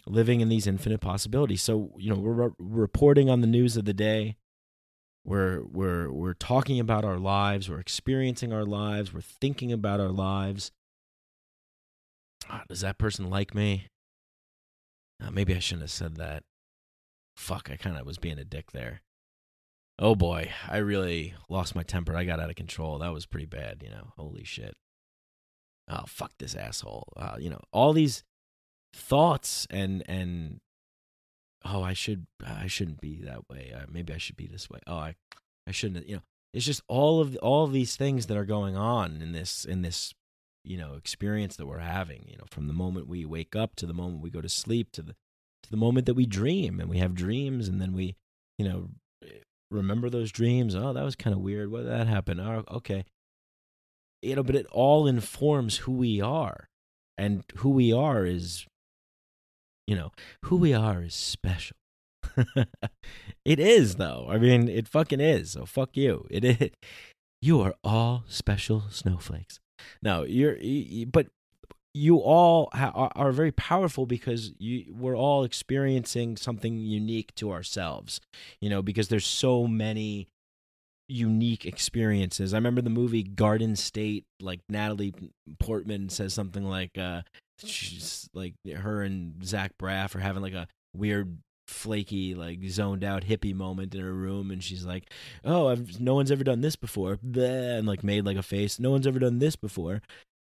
living in these infinite possibilities. So, you know, we're re- reporting on the news of the day. We're we're we're talking about our lives, we're experiencing our lives, we're thinking about our lives. Ah, does that person like me? Uh, maybe I shouldn't have said that. Fuck, I kind of was being a dick there. Oh boy, I really lost my temper. I got out of control. That was pretty bad, you know. Holy shit oh fuck this asshole. Uh, you know all these thoughts and and oh i should i shouldn't be that way. Uh, maybe i should be this way. Oh i i shouldn't you know it's just all of all of these things that are going on in this in this you know experience that we're having you know from the moment we wake up to the moment we go to sleep to the to the moment that we dream and we have dreams and then we you know remember those dreams. Oh that was kind of weird. What that happened oh okay you know, but it all informs who we are, and who we are is, you know, who we are is special. it is though. I mean, it fucking is. So fuck you. It is. You are all special snowflakes. No, you're. You, but you all ha- are very powerful because you we're all experiencing something unique to ourselves. You know, because there's so many unique experiences. I remember the movie Garden State, like Natalie Portman says something like uh she's like her and Zach Braff are having like a weird flaky like zoned out hippie moment in her room and she's like oh I've, no one's ever done this before. Bleh, and like made like a face. No one's ever done this before.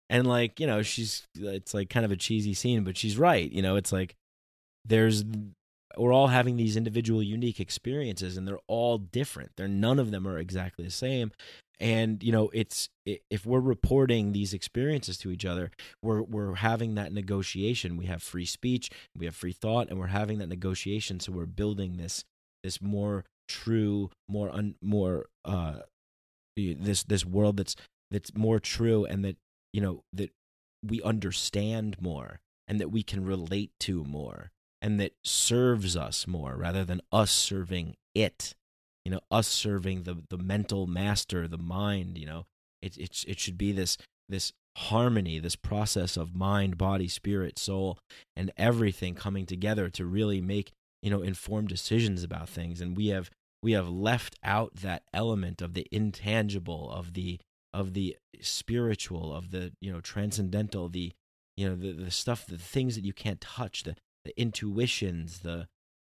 And like you know she's it's like kind of a cheesy scene but she's right you know it's like there's we're all having these individual unique experiences and they're all different. They're none of them are exactly the same. And you know it's if we're reporting these experiences to each other we're we're having that negotiation. We have free speech we have free thought and we're having that negotiation. So we're building this this more true more un, more uh this this world that's that's more true and that you know that we understand more and that we can relate to more and that serves us more rather than us serving it you know us serving the the mental master the mind you know? It it it should be this this harmony this process of mind body spirit soul and everything coming together to really make you know informed decisions about things. And we have we have left out that element of the intangible of the of the spiritual of the you know transcendental the you know the the stuff the things that you can't touch the the intuitions the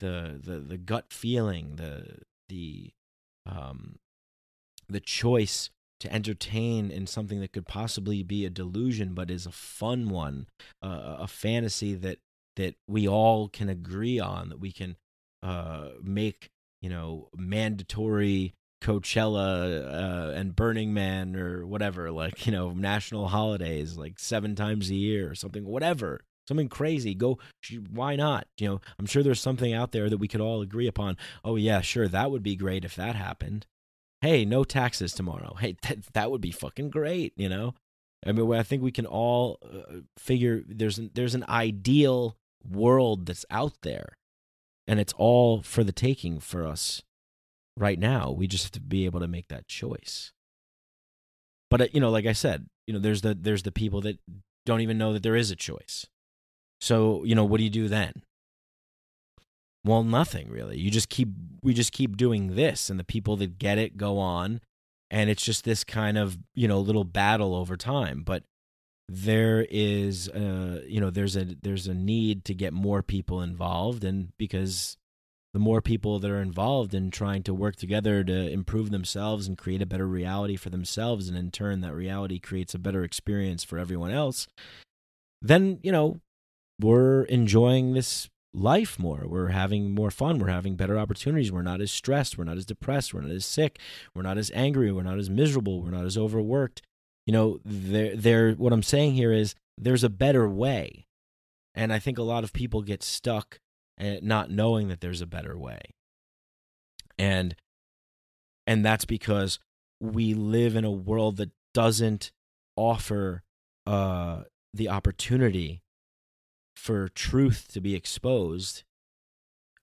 the the the gut feeling the the um, the choice to entertain in something that could possibly be a delusion but is a fun one uh, a fantasy that that we all can agree on that we can uh, make you know mandatory Coachella uh, and Burning Man or whatever like you know national holidays like seven times a year or something whatever something crazy go why not? You know i'm sure there's something out there that we could all agree upon. Oh yeah sure that would be great if that happened. Hey no taxes tomorrow. Hey that, that would be fucking great you know? I mean i think we can all uh, figure there's an, there's an ideal world that's out there and it's all for the taking for us right now. We just have to be able to make that choice. But uh, you know like i said you know there's the there's the people that don't even know that there is a choice so, you know, what do you do then? Well, nothing really. You just keep we just keep doing this and the people that get it go on and it's just this kind of, you know, little battle over time, but there is uh you know there's a there's a need to get more people involved and because the more people that are involved in trying to work together to improve themselves and create a better reality for themselves and in turn that reality creates a better experience for everyone else then you know we're enjoying this life more. We're having more fun. We're having better opportunities. We're not as stressed. We're not as depressed. We're not as sick. We're not as angry. We're not as miserable. We're not as overworked. You know, there, there. What I'm saying here is there's a better way, and I think a lot of people get stuck at not knowing that there's a better way, and and that's because we live in a world that doesn't offer uh, the opportunity for truth to be exposed.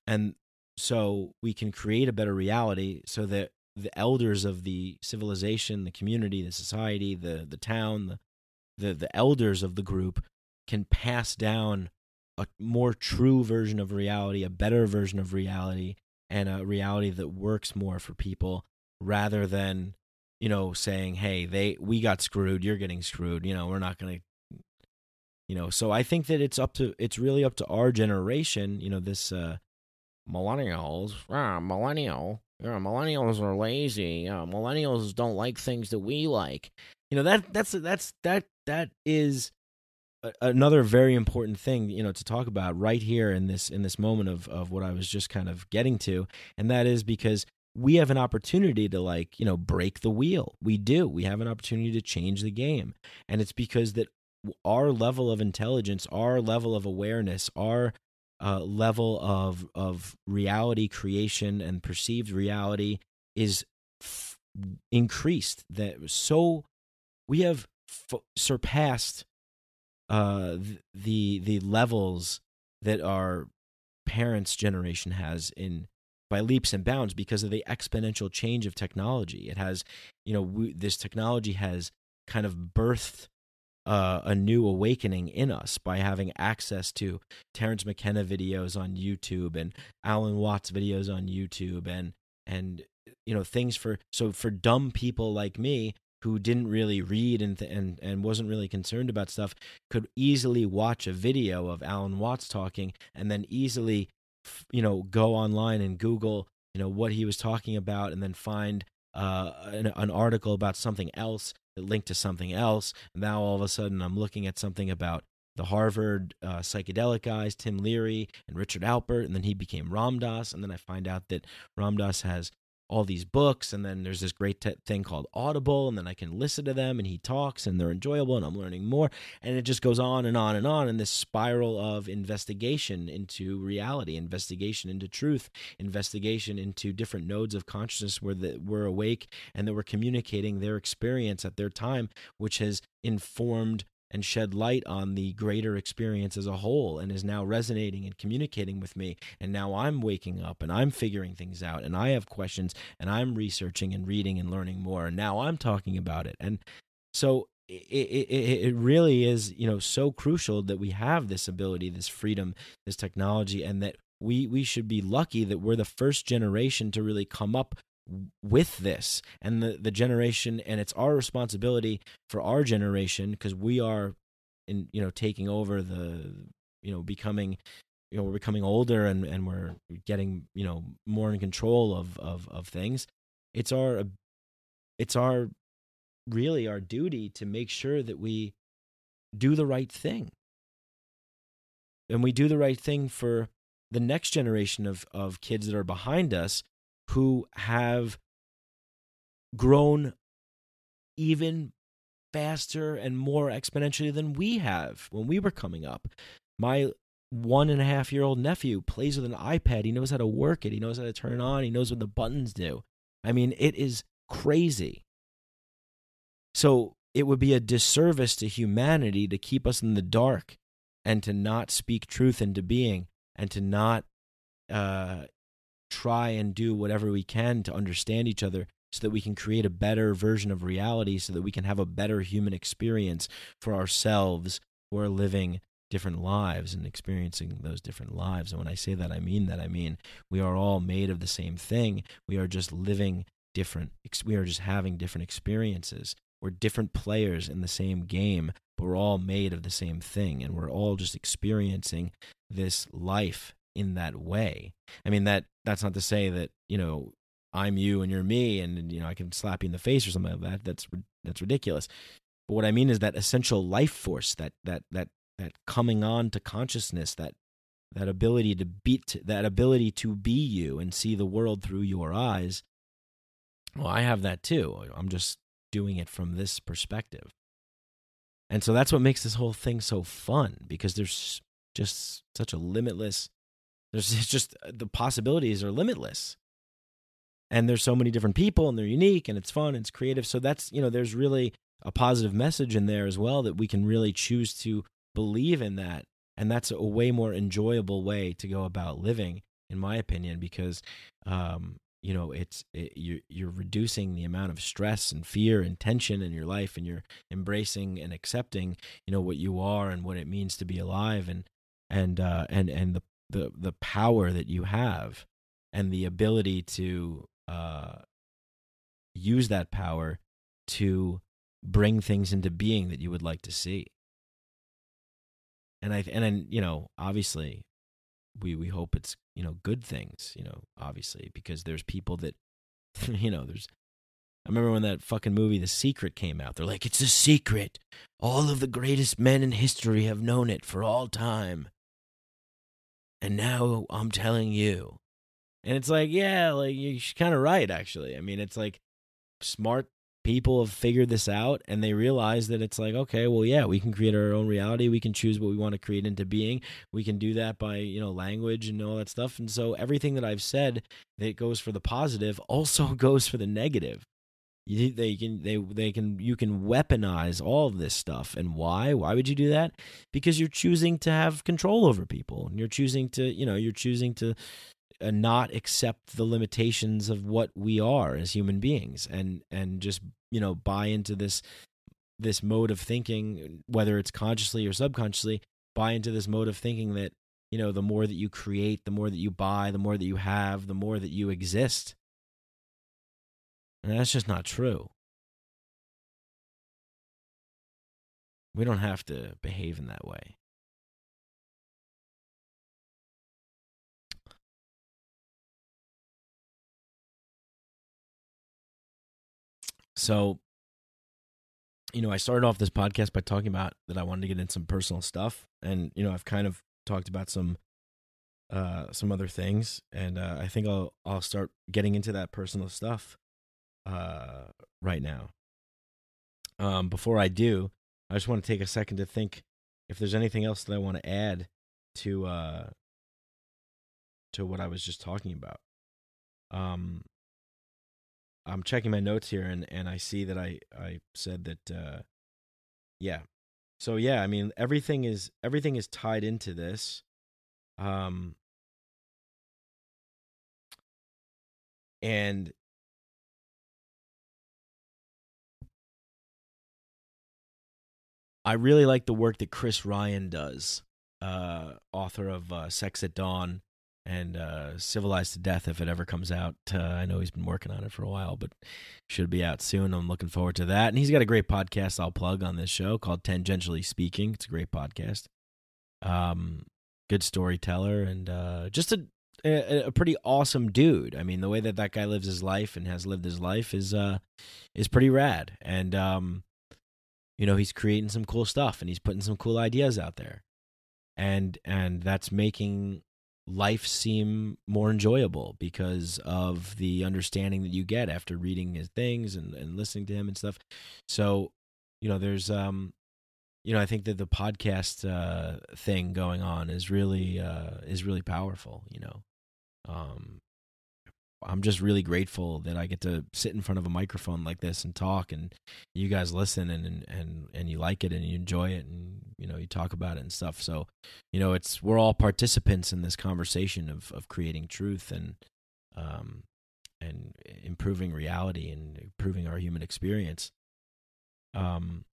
And so we can create a better reality so that the elders of the civilization the community the society the the town the the, the elders of the group can pass down a more true version of reality a better version of reality and a reality that works more for people rather than you know saying hey they we got screwed you're getting screwed you know we're not going to you know so i think that it's up to it's really up to our generation you know this uh millennials ah, millennial yeah, millennials are lazy yeah, millennials don't like things that we like. You know that that's that's that that is another very important thing you know to talk about right here in this in this moment of of what i was just kind of getting to and that is because we have an opportunity to like you know break the wheel. We do. We have an opportunity to change the game and it's because that our level of intelligence, our level of awareness, our uh, level of of reality creation and perceived reality is f- increased. That so we have f- surpassed uh, the the levels that our parents' generation has in by leaps and bounds because of the exponential change of technology. It has, you know, we, this technology has kind of birthed uh, a new awakening in us by having access to Terence McKenna videos on YouTube and Alan Watts videos on YouTube and and you know things for so for dumb people like me who didn't really read and th- and and wasn't really concerned about stuff could easily watch a video of Alan Watts talking and then easily you know go online and Google you know what he was talking about and then find uh, an, an article about something else linked to something else. And now all of a sudden I'm looking at something about the Harvard uh, psychedelic guys, Tim Leary and Richard Alpert, and then he became Ram Dass, and then I find out that Ram Dass has all these books and then there's this great t- thing called audible and then i can listen to them and he talks and they're enjoyable and i'm learning more. And it just goes on and on and on in this spiral of investigation into reality investigation into truth investigation into different nodes of consciousness where the, we're awake and that we're communicating their experience at their time which has informed and shed light on the greater experience as a whole and is now resonating and communicating with me. And now I'm waking up and I'm figuring things out and I have questions and I'm researching and reading and learning more. And now I'm talking about it. And so it, it, it really is, you know, so crucial that we have this ability, this freedom, this technology, and that we we should be lucky that we're the first generation to really come up with this and the, the generation and it's our responsibility for our generation because we are in you know taking over the you know becoming you know we're becoming older and and we're getting you know more in control of of of things. It's our it's our really our duty to make sure that we do the right thing. And we do the right thing for the next generation of of kids that are behind us who have grown even faster and more exponentially than we have when we were coming up. My one and a half year old nephew plays with an iPad. He knows how to work it, he knows how to turn it on, he knows what the buttons do. I mean, it is crazy. So it would be a disservice to humanity to keep us in the dark and to not speak truth into being and to not uh, try and do whatever we can to understand each other so that we can create a better version of reality so that we can have a better human experience for ourselves who are living different lives and experiencing those different lives. And when I say that, I mean that. I mean, we are all made of the same thing. We are just living different, we are just having different experiences. We're different players in the same game, but we're all made of the same thing. And we're all just experiencing this life in that way. I mean that that's not to say that you know I'm you and you're me, and you know I can slap you in the face or something like that. That's that's ridiculous. But what I mean is that essential life force, that that that that coming on to consciousness, that that ability to beat, that ability to be you and see the world through your eyes. Well, I have that too. I'm just doing it from this perspective. And so that's what makes this whole thing so fun because there's just such a limitless there's it's just uh, the possibilities are limitless. And there's so many different people and they're unique and it's fun and it's creative. So that's, you know, there's really a positive message in there as well that we can really choose to believe in that. And that's a way more enjoyable way to go about living, in my opinion, because, um, you know, it's it, you're you're reducing the amount of stress and fear and tension in your life, and you're embracing and accepting, you know, what you are and what it means to be alive, and and uh, and and the the the power that you have and the ability to uh, use that power to bring things into being that you would like to see. And I and then you know obviously we we hope it's you know good things you know obviously because there's people that you know there's I remember when that fucking movie The Secret came out. They're like, it's a secret. All of the greatest men in history have known it for all time and now I'm telling you. And it's like, yeah, like you're kind of right, actually. I mean, it's like smart people have figured this out and they realize that it's like, okay, well, yeah, we can create our own reality. We can choose what we want to create into being. We can do that by, you know, language and all that stuff. And so everything that I've said that goes for the positive also goes for the negative. You, they can they they can you can weaponize all of this stuff. And why? Why would you do that? Because you're choosing to have control over people. And you're choosing to you know you're choosing to uh, not accept the limitations of what we are as human beings and and just you know buy into this this mode of thinking whether it's consciously or subconsciously buy into this mode of thinking that you know the more that you create the more that you buy the more that you have the more that you exist and that's just not true. We don't have to behave in that way. So, you know, I started off this podcast by talking about that I wanted to get in some personal stuff, and you know, I've kind of talked about some uh some other things, and uh, I think I'll I'll start getting into that personal stuff uh, right now. Um, before I do, I just want to take a second to think if there's anything else that I want to add to uh, to what I was just talking about. Um, I'm checking my notes here, and and I see that I I said that uh, yeah. So yeah, I mean everything is everything is tied into this. Um, and I really like the work that Chris Ryan does, uh, author of uh, Sex at Dawn and uh, Civilized to Death, if it ever comes out. Uh, I know he's been working on it for a while, but should be out soon. I'm looking forward to that. And he's got a great podcast I'll plug on this show called Tangentially Speaking. It's a great podcast. Um, good storyteller and uh, just a, a, a pretty awesome dude. I mean, the way that that guy lives his life and has lived his life is uh is pretty rad. And um, you know he's creating some cool stuff and he's putting some cool ideas out there. And and that's making life seem more enjoyable because of the understanding that you get after reading his things and, and listening to him and stuff. So you know there's um you know i think that the podcast uh thing going on is really uh is really powerful you know? Um I'm just really grateful that I get to sit in front of a microphone like this and talk, and you guys listen and and and you like it and you enjoy it, and you know you talk about it and stuff. So, you know, it's we're all participants in this conversation of of creating truth and um and improving reality and improving our human experience. Um.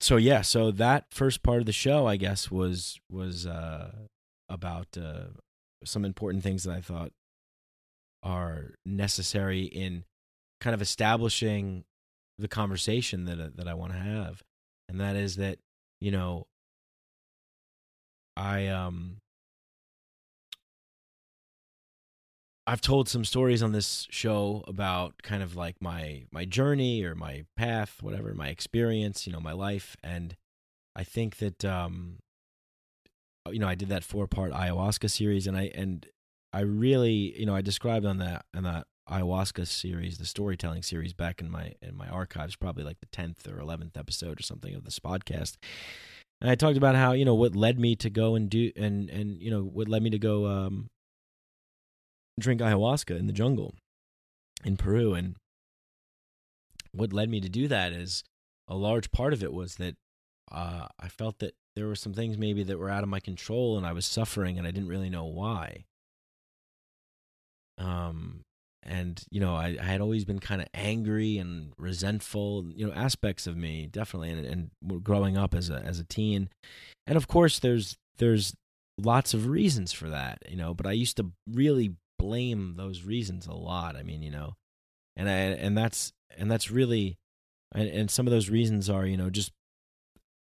So yeah, so that first part of the show, I guess, was was uh about uh some important things that I thought are necessary in kind of establishing the conversation that uh, that I want to have, and that is that you know I um I've told some stories on this show about kind of like my my journey or my path, whatever, my experience, you know, my life, and I think that um you know I did that four part ayahuasca series, and I and I really, you know, I described on that on that ayahuasca series, the storytelling series back in my in my archives, probably like the tenth or eleventh episode or something of this podcast. And I talked about how you know what led me to go and do and and you know what led me to go um, drink ayahuasca in the jungle in Peru, and what led me to do that is a large part of it was that uh, I felt that there were some things maybe that were out of my control, and I was suffering, and I didn't really know why um, and you know I, I had always been kind of angry and resentful you know aspects of me definitely and, and growing up as a as a teen. And of course there's there's lots of reasons for that you know but i used to really blame those reasons a lot i mean you know. And i and that's and that's really and, and some of those reasons are you know just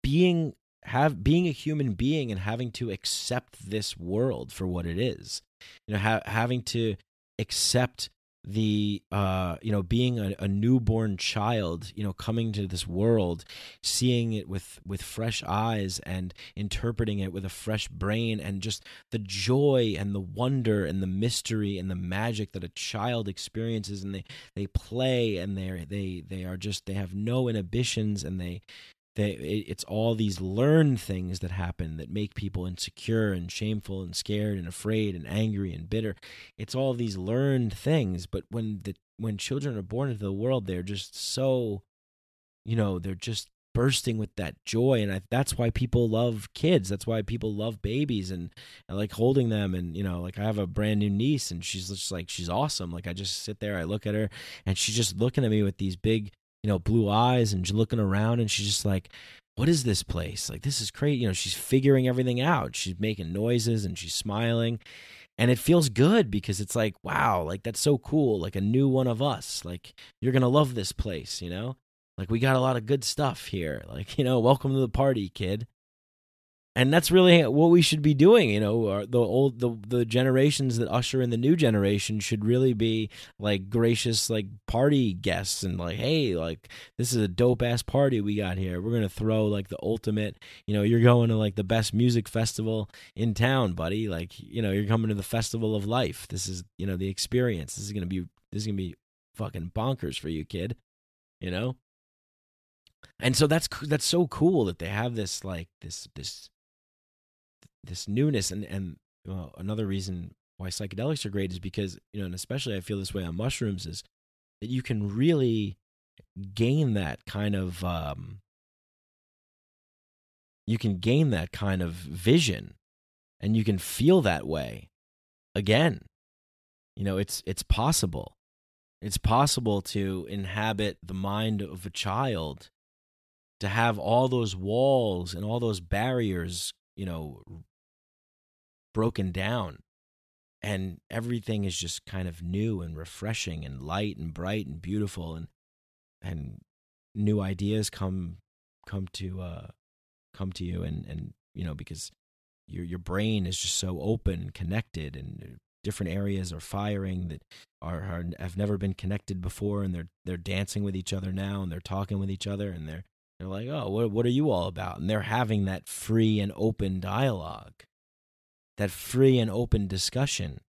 being have being a human being and having to accept this world for what it is. You know ha- having to accept the uh you know being a, a, newborn child you know coming to this world seeing it with with fresh eyes and interpreting it with a fresh brain and just the joy and the wonder and the mystery and the magic that a child experiences and they they play and they they they are just they have no inhibitions and they it's all these learned things that happen that make people insecure and shameful and scared and afraid and angry and bitter. It's all these learned things but when the when children are born into the world they're just so you know they're just bursting with that joy and I, that's why people love kids. That's why people love babies and I like holding them and you know like I have a brand new niece and she's just like she's awesome. Like I just sit there I look at her and she's just looking at me with these big you know blue eyes and looking around and she's just like what is this place? Like this is crazy. You know she's figuring everything out. She's making noises and she's smiling. And it feels good because it's like wow like that's so cool like a new one of us. Like you're gonna love this place you know? Like we got a lot of good stuff here. Like, you know, welcome to the party, kid. And that's really what we should be doing, you know. The old the the generations that usher in the new generation should really be like gracious like party guests and like, hey, like this is a dope ass party we got here. We're gonna throw like the ultimate, you know, you're going to like the best music festival in town, buddy. Like, you know, you're coming to the festival of life. This is, you know, the experience. This is gonna be this is gonna be fucking bonkers for you, kid. You know? and so that's that's so cool that they have this like this this this newness and and well, another reason why psychedelics are great is because you know and especially i feel this way on mushrooms is that you can really gain that kind of um you can gain that kind of vision and you can feel that way again. You know it's it's possible. It's possible to inhabit the mind of a child to have all those walls and all those barriers, you know, broken down and everything is just kind of new and refreshing and light and bright and beautiful and and new ideas come come to uh come to you and and you know because your your brain is just so open and connected and different areas are firing that are, are have never been connected before and they're they're dancing with each other now and they're talking with each other and they're they're like, oh, what, what are you all about? And they're having that free and open dialogue, that free and open discussion.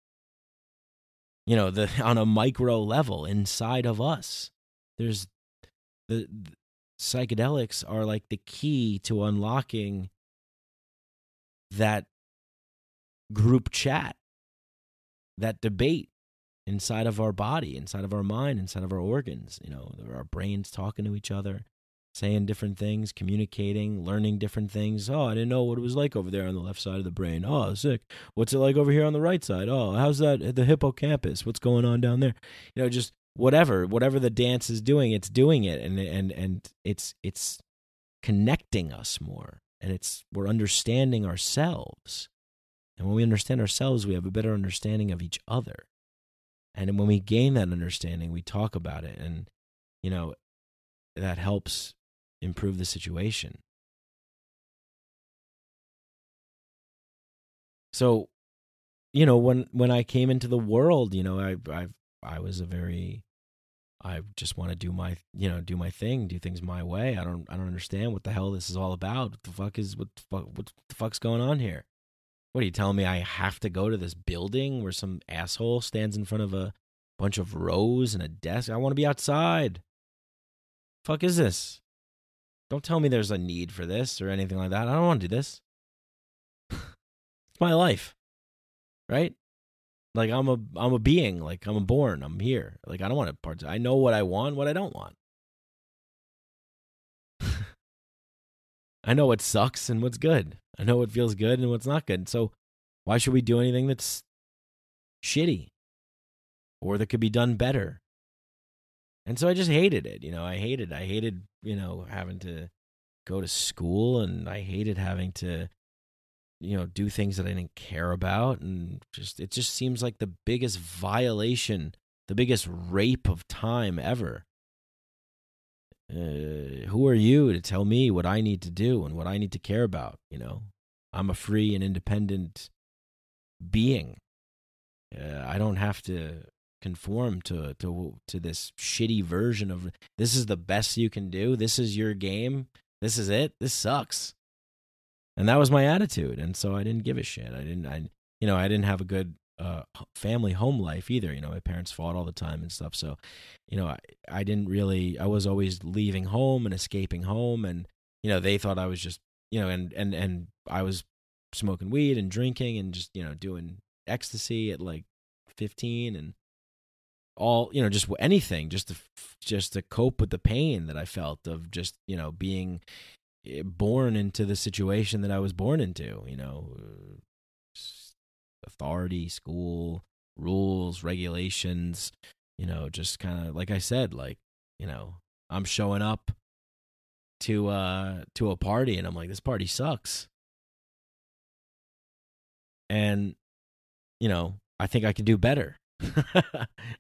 You know, the on a micro level inside of us, there's the, the psychedelics are like the key to unlocking that group chat, that debate inside of our body, inside of our mind, inside of our organs. You know, our brains talking to each other saying different things, communicating, learning different things. Oh, I didn't know what it was like over there on the left side of the brain. Oh, sick. What's it like over here on the right side? Oh, how's that the hippocampus? What's going on down there? You know, just whatever, whatever the dance is doing, it's doing it and and and it's it's connecting us more and it's we're understanding ourselves. And when we understand ourselves, we have a better understanding of each other. And when we gain that understanding, we talk about it and you know, that helps improve the situation. So, you know, when when I came into the world, you know, I I I was a very I just want to do my, you know, do my thing, do things my way. I don't I don't understand what the hell this is all about. What the fuck is what the fuck what the fuck's going on here? What are you telling me I have to go to this building where some asshole stands in front of a bunch of rows and a desk? I want to be outside. Fuck is this? Don't tell me there's a need for this or anything like that. I don't want to do this. it's my life. Right? Like I'm a I'm a being, like I'm born, I'm here. Like I don't want to part I know what I want, what I don't want. I know what sucks and what's good. I know what feels good and what's not good. So why should we do anything that's shitty or that could be done better? And so I just hated it. You know, I hated, I hated, you know, having to go to school and I hated having to, you know, do things that I didn't care about. And just, it just seems like the biggest violation, the biggest rape of time ever. Uh, who are you to tell me what I need to do and what I need to care about? You know, I'm a free and independent being. Uh, I don't have to conform to to to this shitty version of this is the best you can do. This is your game. This is it. This sucks. And that was my attitude. And so i didn't give a shit. I didn't i you know i didn't have a good uh, family home life either. You know my parents fought all the time and stuff. So you know I, I didn't really i was always leaving home and escaping home. And you know, they thought I was just, you know, and and and I was smoking weed and drinking and just, you know, doing ecstasy at like 15 and all, you know, just anything just to just to cope with the pain that I felt of just, you know, being eh, born into the situation that I was born into, you know, authority, school, rules, regulations, you know, just kind of like I said, like, you know, I'm showing up to uh to a party and I'm like this party sucks. And you know, I think I can do better.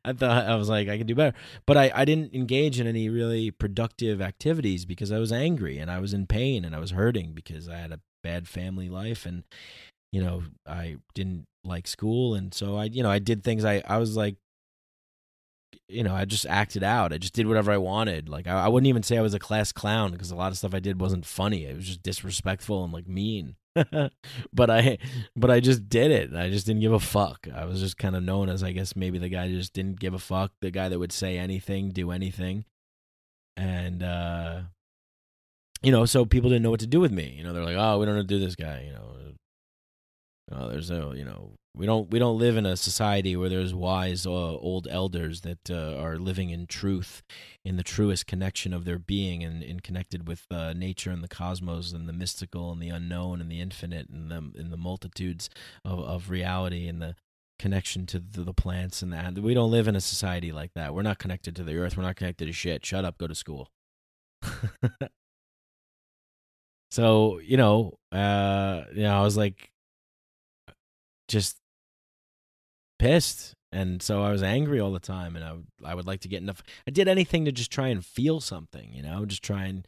I thought I was like I could do better. But I I didn't engage in any really productive activities because I was angry and I was in pain and I was hurting because I had a bad family life and you know, I didn't like school and so I you know, I did things I I was like you know, I just acted out. I just did whatever I wanted. Like I, I wouldn't even say I was a class clown because a lot of stuff I did wasn't funny. It was just disrespectful and like mean. but I but I just did it. I just didn't give a fuck. I was just kind of known as I guess maybe the guy just didn't give a fuck, the guy that would say anything, do anything. And uh you know, so people didn't know what to do with me. You know, they're like, "Oh, we don't know to do this guy," you know. Uh, there's a, you know, we don't we don't live in a society where there's wise uh, old elders that uh, are living in truth in the truest connection of their being and, and connected with uh, nature and the cosmos and the mystical and the unknown and the infinite and the the multitudes of, of reality and the connection to the, the plants and that. We don't live in a society like that. We're not connected to the earth. We're not connected to shit. Shut up. Go to school. So you know uh you know i was like just pissed. And so I was angry all the time and I would, I would like to get enough I did anything to just try and feel something you know just try and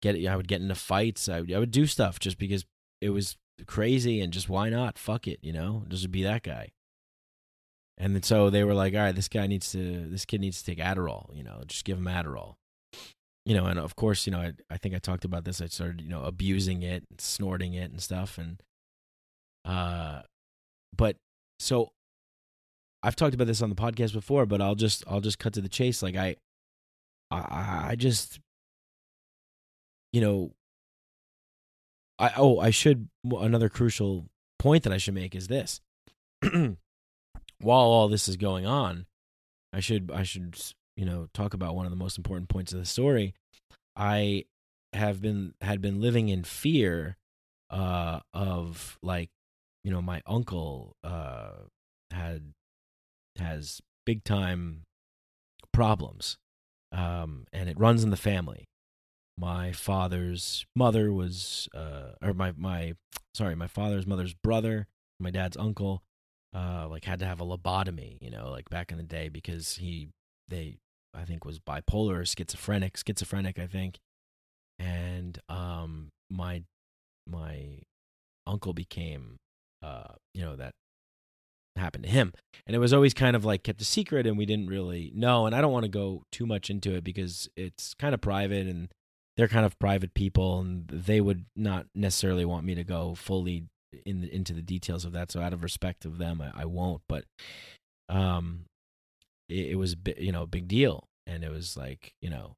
get I would get into fights. I would, I would do stuff just because it was crazy and just why not? Fuck it you know just be that guy. And then so they were like all right this guy needs to this kid needs to take Adderall you know just give him Adderall. You know and of course you know I, I think I talked about this. I started you know abusing it snorting it and stuff. And uh but so I've talked about this on the podcast before, but I'll just I'll just cut to the chase. Like I, I, I just, you know, I oh I should another crucial point that I should make is this. While all this is going on, I should I should you know talk about one of the most important points of the story. I have been had been living in fear uh of like you know my uncle uh had has big time problems um, and it runs in the family. My father's mother was uh, or my my sorry my father's mother's brother my dad's uncle uh, like had to have a lobotomy you know like back in the day because he they i think was bipolar or schizophrenic schizophrenic i think. And um my my uncle became uh you know that happened to him. And it was always kind of like kept a secret and we didn't really know. And I don't want to go too much into it because it's kind of private and they're kind of private people and they would not necessarily want me to go fully in the, into the details of that. So out of respect of them, I, I won't. But um, it, it was you know a big deal, and it was like you know,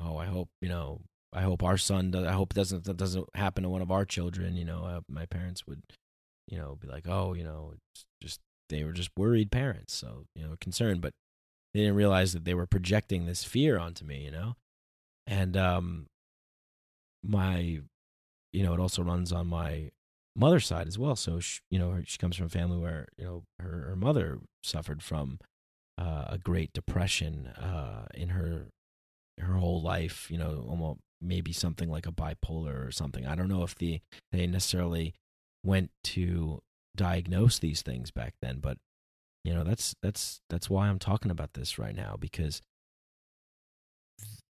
oh, I hope you know, I hope our son does. I hope it doesn't that doesn't happen to one of our children. You know, uh, my parents would you know, be like, oh, you know, just they were just worried parents, so you know, concerned, but they didn't realize that they were projecting this fear onto me, you know, and um, my, you know, it also runs on my mother's side as well. So she, you know, she comes from a family where you know her her mother suffered from uh, a Great Depression uh, in her her whole life. You know, almost maybe something like a bipolar or something. I don't know if the they necessarily went to diagnose these things back then but you know that's that's that's why I'm talking about this right now because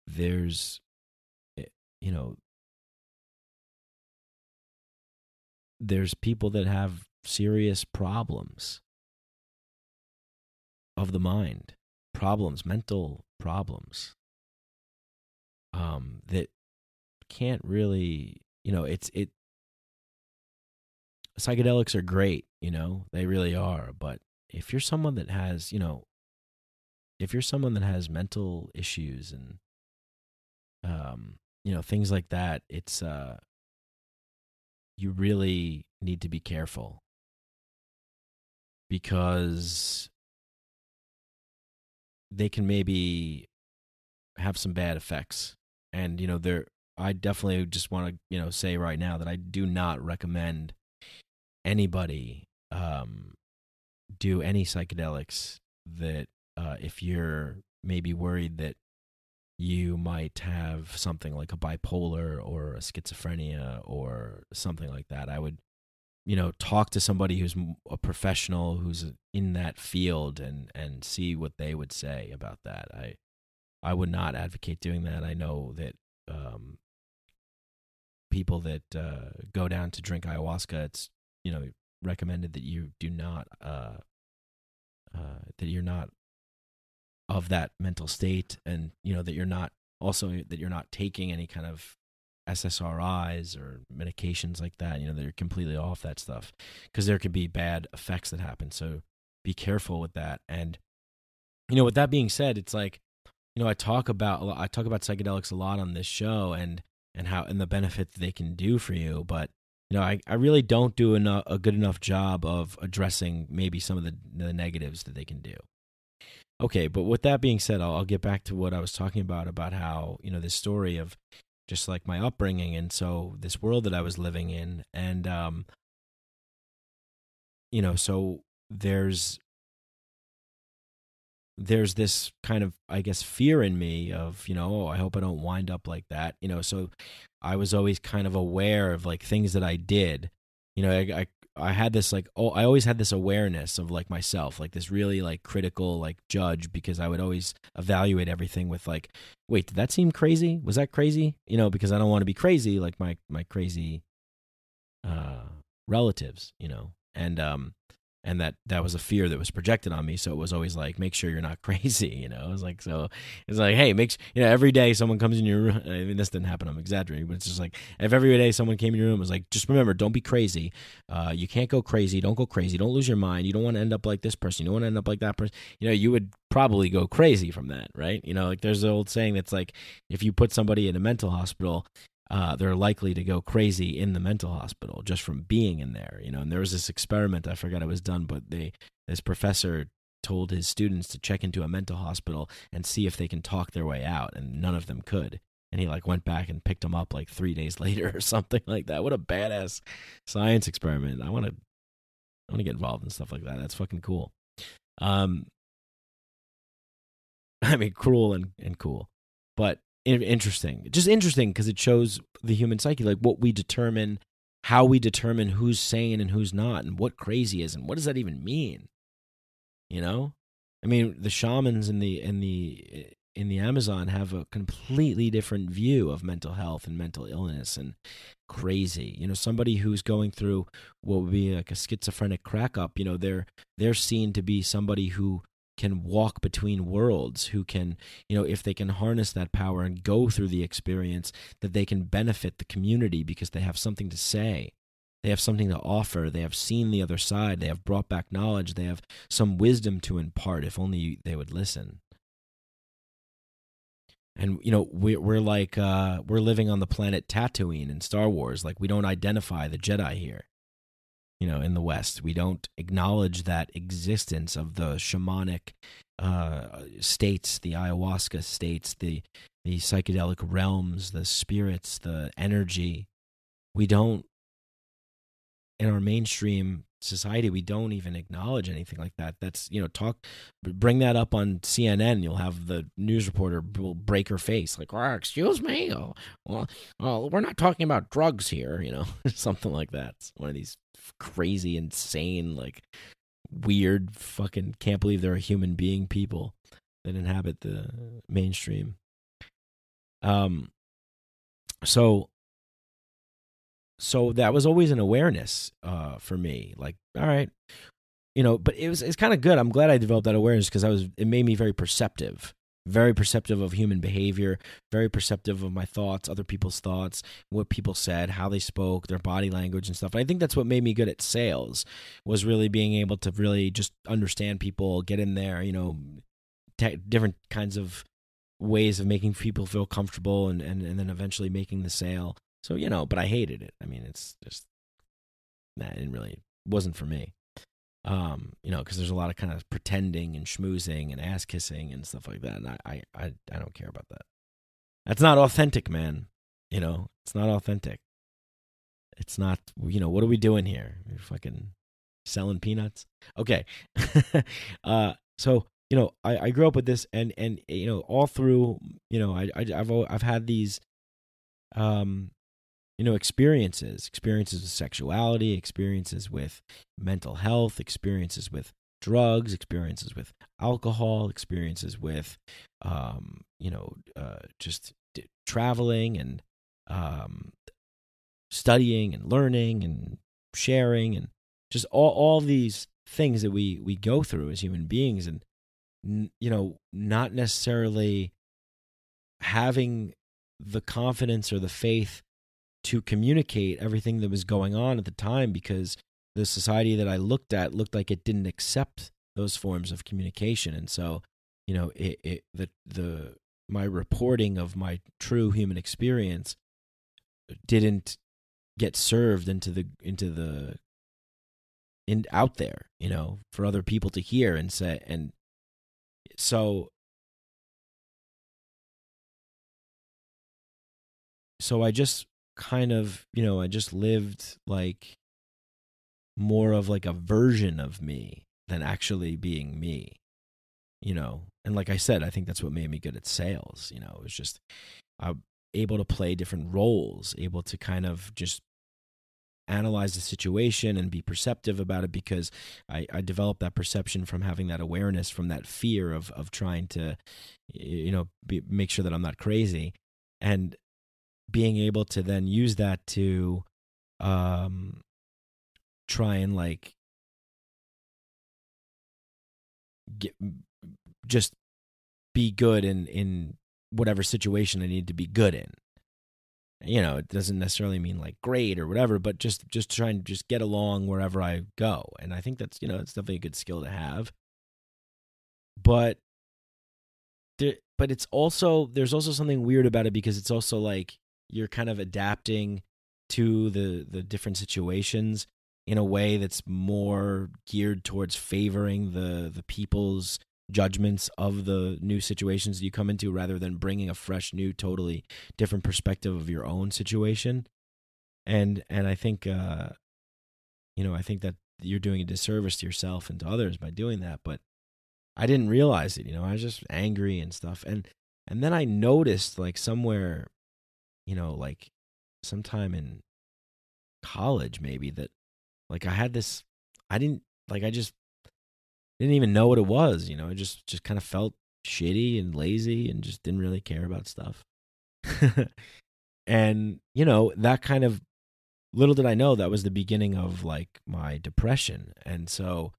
there's eh, you know there's people that have serious problems of the mind problems mental problems um that can't really you know it's it psychedelics are great, you know, they really are. But if you're someone that has, you know, if you're someone that has mental issues and um, you know things like that it's uh you really need to be careful because they can maybe have some bad effects and you know there i definitely just want to you know say right now that i do not recommend anybody um do any psychedelics that uh if you're maybe worried that you might have something like a bipolar or a schizophrenia or something like that i would you know talk to somebody who's a professional who's in that field and and see what they would say about that. I i would not advocate doing that. I know that um people that uh go down to drink ayahuasca it's you know recommended that you do not uh uh that you're not of that mental state and you know that you're not also that you're not taking any kind of SSRIs or medications like that, you know, that you're completely off that stuff because there could be bad effects that happen. So be careful with that. And, you know, with that being said, it's like, you know, I talk about, I talk about psychedelics a lot on this show and, and how, and the benefit they can do for you. But, you know, I, I really don't do enough, a good enough job of addressing maybe some of the, the negatives that they can do. Okay, but with that being said, I'll, I'll get back to what I was talking about about how you know this story of just like my upbringing and so this world that I was living in and um you know so there's there's this kind of i guess fear in me of you know oh, i hope i don't wind up like that you know so i was always kind of aware of like things that i did you know i, I I had this like oh I always had this awareness of like myself like this really like critical like judge because I would always evaluate everything with like wait did that seem crazy? Was that crazy? You know because I don't want to be crazy like my my crazy uh relatives you know and um and that that was a fear that was projected on me. So it was always like make sure you're not crazy you know? It was like so it's like hey make you know every day someone comes in your room i mean this didn't happen i'm exaggerating but it's just like if every day someone came in your room it was like just remember don't be crazy. Uh, you can't go crazy don't go crazy don't lose your mind you don't want to end up like this person you don't want to end up like that person you know you would probably go crazy from that right? You know like there's an old saying that's like if you put somebody in a mental hospital uh, they're likely to go crazy in the mental hospital just from being in there. You know, and there was this experiment I forgot it was done, but they this professor told his students to check into a mental hospital and see if they can talk their way out, and none of them could. And he like went back and picked them up like three days later or something like that. What a badass science experiment! I want to, I want to get involved in stuff like that. That's fucking cool. Um, I mean, cruel and and cool, but interesting. Just interesting because it shows the human psyche, like what we determine, how we determine who's sane and who's not, and what crazy is, and what does that even mean? You know, I mean, the shamans in the in the in the Amazon have a completely different view of mental health and mental illness and crazy. You know, somebody who's going through what would be like a schizophrenic crack up, you know, they're they're seen to be somebody who can walk between worlds, who can, you know, if they can harness that power and go through the experience, that they can benefit the community because they have something to say. They have something to offer. They have seen the other side. They have brought back knowledge. They have some wisdom to impart if only they would listen. And you know we're we're like uh, we're living on the planet Tatooine in Star Wars. Like we don't identify the Jedi here you know, in the West. We don't acknowledge that existence of the shamanic uh, states, the ayahuasca states, the the psychedelic realms, the spirits, the energy. We don't in our mainstream society we don't even acknowledge anything like that. That's you know talk bring that up on cnn you'll have the news reporter will break her face like oh, excuse me? Oh, well, well we're not talking about drugs here you know something like that. It's one of these crazy insane like weird fucking can't believe they're a human being people that inhabit the mainstream. Um so so that was always an awareness uh, for me. Like, all right, you know, but it was it's kind of good. I'm glad I developed that awareness because I was it made me very perceptive, very perceptive of human behavior, very perceptive of my thoughts, other people's thoughts, what people said, how they spoke, their body language and stuff. And I think that's what made me good at sales was really being able to really just understand people, get in there, you know, different kinds of ways of making people feel comfortable and, and, and then eventually making the sale. So, you know, but I hated it. I mean, it's just, nah, it didn't really, wasn't for me. Um, you know, because there's a lot of kind of pretending and schmoozing and ass kissing and stuff like that. And I, I, I, I don't care about that. That's not authentic, man. You know, it's not authentic. It's not, you know, what are we doing here? We're fucking selling peanuts. Okay. uh, so, you know, I, I grew up with this and, and, you know, all through, you know, I, I I've, I've had these, um, you know, experiences, experiences with sexuality, experiences with mental health, experiences with drugs, experiences with alcohol, experiences with, um, you know, uh, just d- traveling and um, studying and learning and sharing and just all all these things that we we go through as human beings and you know not necessarily having the confidence or the faith to communicate everything that was going on at the time because the society that I looked at looked like it didn't accept those forms of communication. And so you know it, it the the my reporting of my true human experience didn't get served into the into the in out there you know for other people to hear and say and so so i just kind of you know i just lived like more of like a version of me than actually being me you know? And like i said i think that's what made me good at sales you know? It was just i'm able to play different roles able to kind of just analyze the situation and be perceptive about it because I, I developed that perception from having that awareness from that fear of of trying to you know be, make sure that I'm not crazy. And being able to then use that to um try and like get just be good in in whatever situation I need to be good in. You know it doesn't necessarily mean like great or whatever but just just trying to just get along wherever i go. And i think that's you know it's definitely a good skill to have. But there, but it's also there's also something weird about it because it's also like you're kind of adapting to the the different situations in a way that's more geared towards favoring the the people's judgments of the new situations that you come into rather than bringing a fresh new totally different perspective of your own situation. And and i think uh you know i think that you're doing a disservice to yourself and to others by doing that but i didn't realize it you know i was just angry and stuff. And and then i noticed like somewhere you know like sometime in college maybe that like i had this i didn't like i just didn't even know what it was. You know, I just just kind of felt shitty and lazy and just didn't really care about stuff. and you know that kind of little did I know that was the beginning of like my depression, and so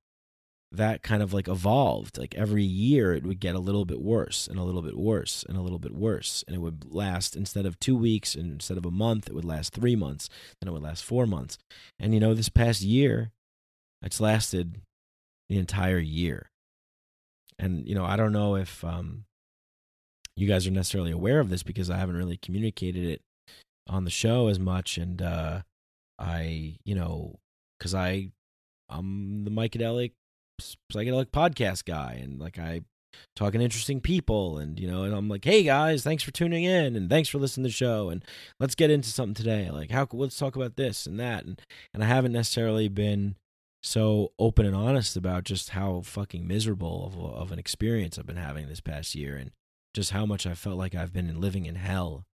that kind of like evolved. Like every year, it would get a little bit worse and a little bit worse and a little bit worse, and it would last instead of two weeks and instead of a month, it would last three months, then it would last four months, and you know this past year, it's lasted the entire year. And you know, I don't know if um, you guys are necessarily aware of this because I haven't really communicated it on the show as much. And uh, I, you know, because I, I'm the Mycadelic psychedelic podcast guy, and like I talking to interesting people and you know and i'm like hey guys thanks for tuning in and thanks for listening to the show and let's get into something today. Like how let's talk about this and that and and i haven't necessarily been so open and honest about just how fucking miserable of, of an experience I've been having this past year and just how much I felt like I've been living in hell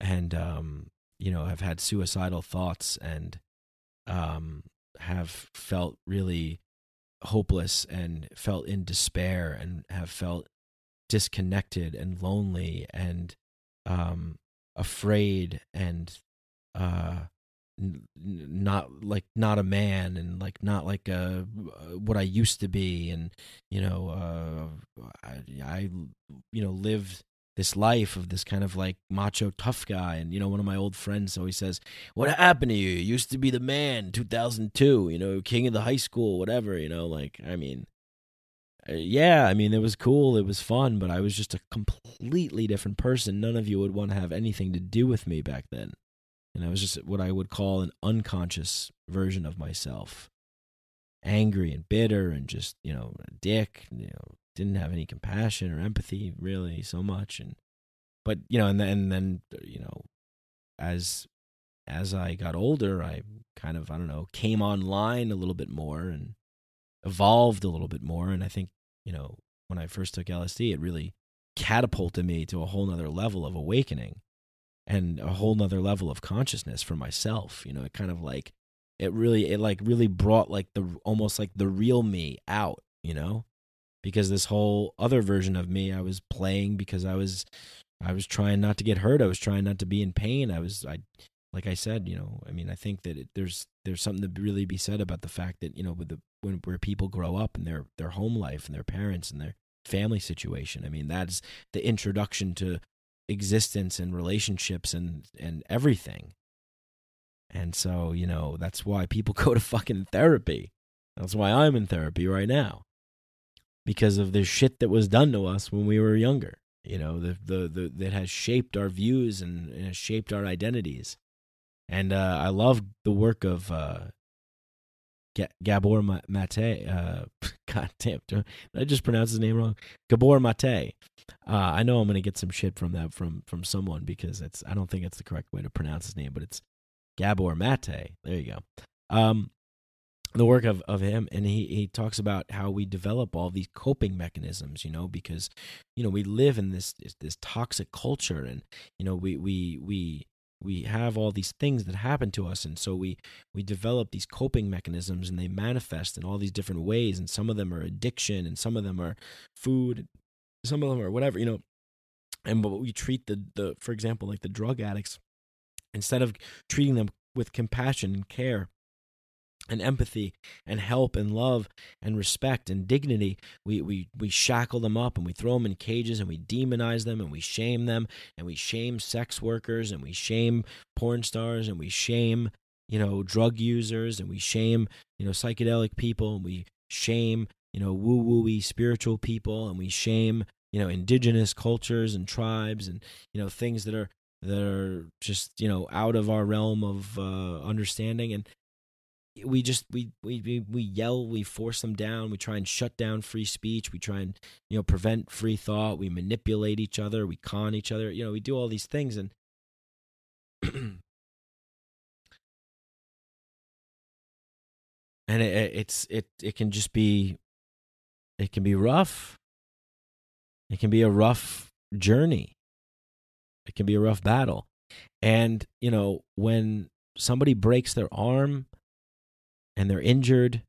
and um you know have had suicidal thoughts and um have felt really hopeless and felt in despair and have felt disconnected and lonely and um afraid and uh not like not a man and like not like uh what I used to be and you know uh I, I you know lived this life of this kind of like macho tough guy and you know one of my old friends always says what happened to you you used to be the man 2002 you know king of the high school whatever you know like I mean uh, yeah, I mean, it was cool. It was fun, but I was just a completely different person. None of you would want to have anything to do with me back then. And I was just what I would call an unconscious version of myself. Angry and bitter and just, you know, a dick, you know, didn't have any compassion or empathy really so much. And, but, you know, and then, and then, you know, as, as I got older, I kind of, I don't know, came online a little bit more and evolved a little bit more. And I think, you know, when I first took LSD, it really catapulted me to a whole nother level of awakening and a whole nother level of consciousness for myself. You know, it kind of like, it really, it like really brought like the almost like the real me out, you know? Because this whole other version of me, I was playing because I was, I was trying not to get hurt. I was trying not to be in pain. I was, I, like I said, you know, I mean, I think that it, there's there's something to really be said about the fact that you know, with the when where people grow up and their their home life and their parents and their family situation. I mean, that's the introduction to existence and relationships and and everything. And so, you know, that's why people go to fucking therapy. That's why I'm in therapy right now. Because of the shit that was done to us when we were younger. You know, the the, the that has shaped our views and, and has shaped our identities and uh, I love the work of uh, Gabor Mate. Uh, God damn, did I just pronounce his name wrong? Gabor Mate. Uh, I know I'm going to get some shit from that from from someone because it's I don't think it's the correct way to pronounce his name, but it's Gabor Mate. There you go. Um, the work of, of him and he, he talks about how we develop all these coping mechanisms you know because you know we live in this this toxic culture and you know we we we we have all these things that happen to us. And so we we develop these coping mechanisms and they manifest in all these different ways. And some of them are addiction and some of them are food some of them are whatever you know. And but we treat the the for example like the drug addicts instead of treating them with compassion and care and empathy and help and love and respect and dignity we, we we shackle them up and we throw them in cages and we demonize them and we shame them and we shame sex workers and we shame porn stars and we shame you know drug users and we shame you know psychedelic people and we shame you know woo wooey spiritual people and we shame you know indigenous cultures and tribes and you know things that are that are just you know out of our realm of uh, understanding. And we just we, we we yell we force them down we try and shut down free speech we try and you know prevent free thought we manipulate each other we con each other you know we do all these things and and it, it's it it can just be it can be rough. It can be a rough journey. It can be a rough battle. And you know when somebody breaks their arm and they're injured.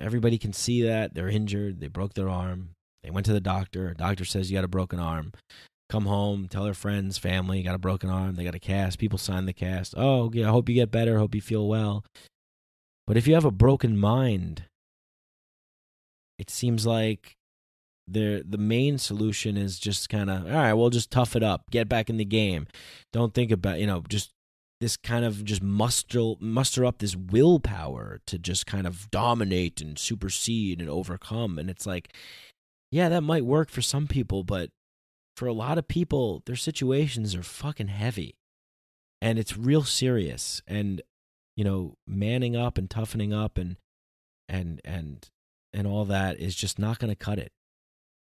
Everybody can see that they're injured. They broke their arm. They went to the doctor. Doctor says you got a broken arm. Come home, tell their friends, family, got a broken arm. They got a cast. People sign the cast. Oh, yeah, I hope you get better. Hope you feel well. But if you have a broken mind, it seems like the the main solution is just kind of all right. Well, just tough it up, get back in the game. Don't think about you know just this kind of just muster muster up this willpower to just kind of dominate and supersede and overcome. And it's like yeah that might work for some people but for a lot of people their situations are fucking heavy. And it's real serious. And you know manning up and toughening up and and and and all that is just not going to cut it.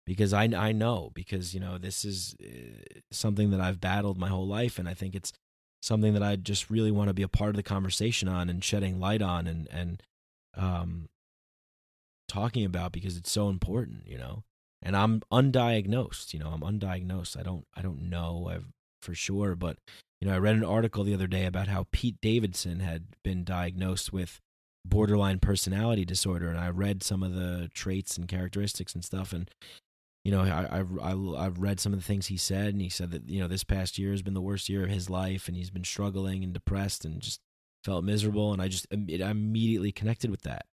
Because I I know because you know this is uh, something that I've battled my whole life and I think it's something that I just really want to be a part of the conversation on and shedding light on and and um talking about because it's so important, you know. And I'm undiagnosed, you know, I'm undiagnosed. I don't I don't know I've, for sure, but you know, I read an article the other day about how Pete Davidson had been diagnosed with borderline personality disorder and I read some of the traits and characteristics and stuff and you know, I, I, I, have read some of the things he said, and he said that, you know, this past year has been the worst year of his life, and he's been struggling and depressed and just felt miserable. And I just I immediately connected with that.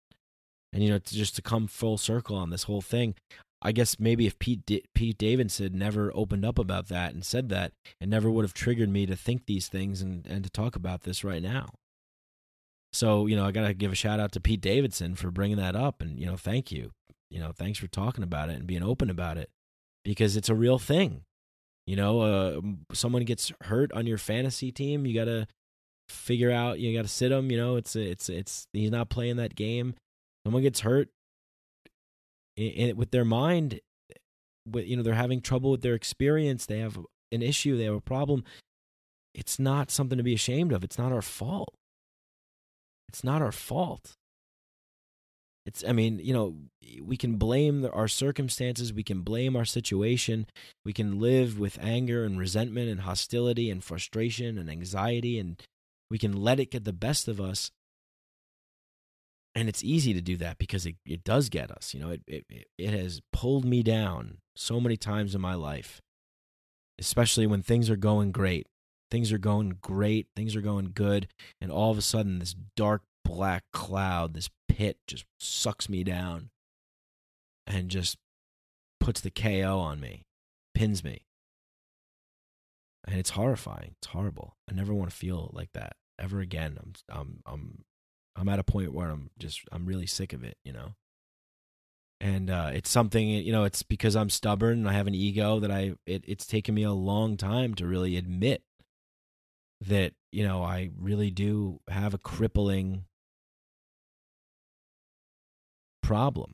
And, you know, to just to come full circle on this whole thing, I guess maybe if Pete, D- Pete Davidson never opened up about that and said that, it never would have triggered me to think these things and, and to talk about this right now. So, you know, I got to give a shout out to Pete Davidson for bringing that up and, you know, thank you You know, thanks for talking about it and being open about it because it's a real thing. You know, uh, someone gets hurt on your fantasy team, you got to figure out, you got to sit him, you know, it's it's it's he's not playing that game. Someone gets hurt in, in, with their mind with you know, they're having trouble with their experience, they have an issue, they have a problem. It's not something to be ashamed of. It's not our fault. It's not our fault. It's, I mean, you know, we can blame our circumstances, we can blame our situation, we can live with anger and resentment and hostility and frustration and anxiety, and we can let it get the best of us. And it's easy to do that because it, it does get us. You know, it, it, it has pulled me down so many times in my life, especially when things are going great. Things are going great, things are going good, and all of a sudden, this dark black cloud, this pit just sucks me down and just puts the KO on me, pins me. And it's horrifying. It's horrible. I never want to feel like that ever again. I'm I'm I'm I'm at a point where I'm just I'm really sick of it, you know. And uh, it's something you know. It's because I'm stubborn and I have an ego that I. It, it's taken me a long time to really admit that you know I really do have a crippling problem.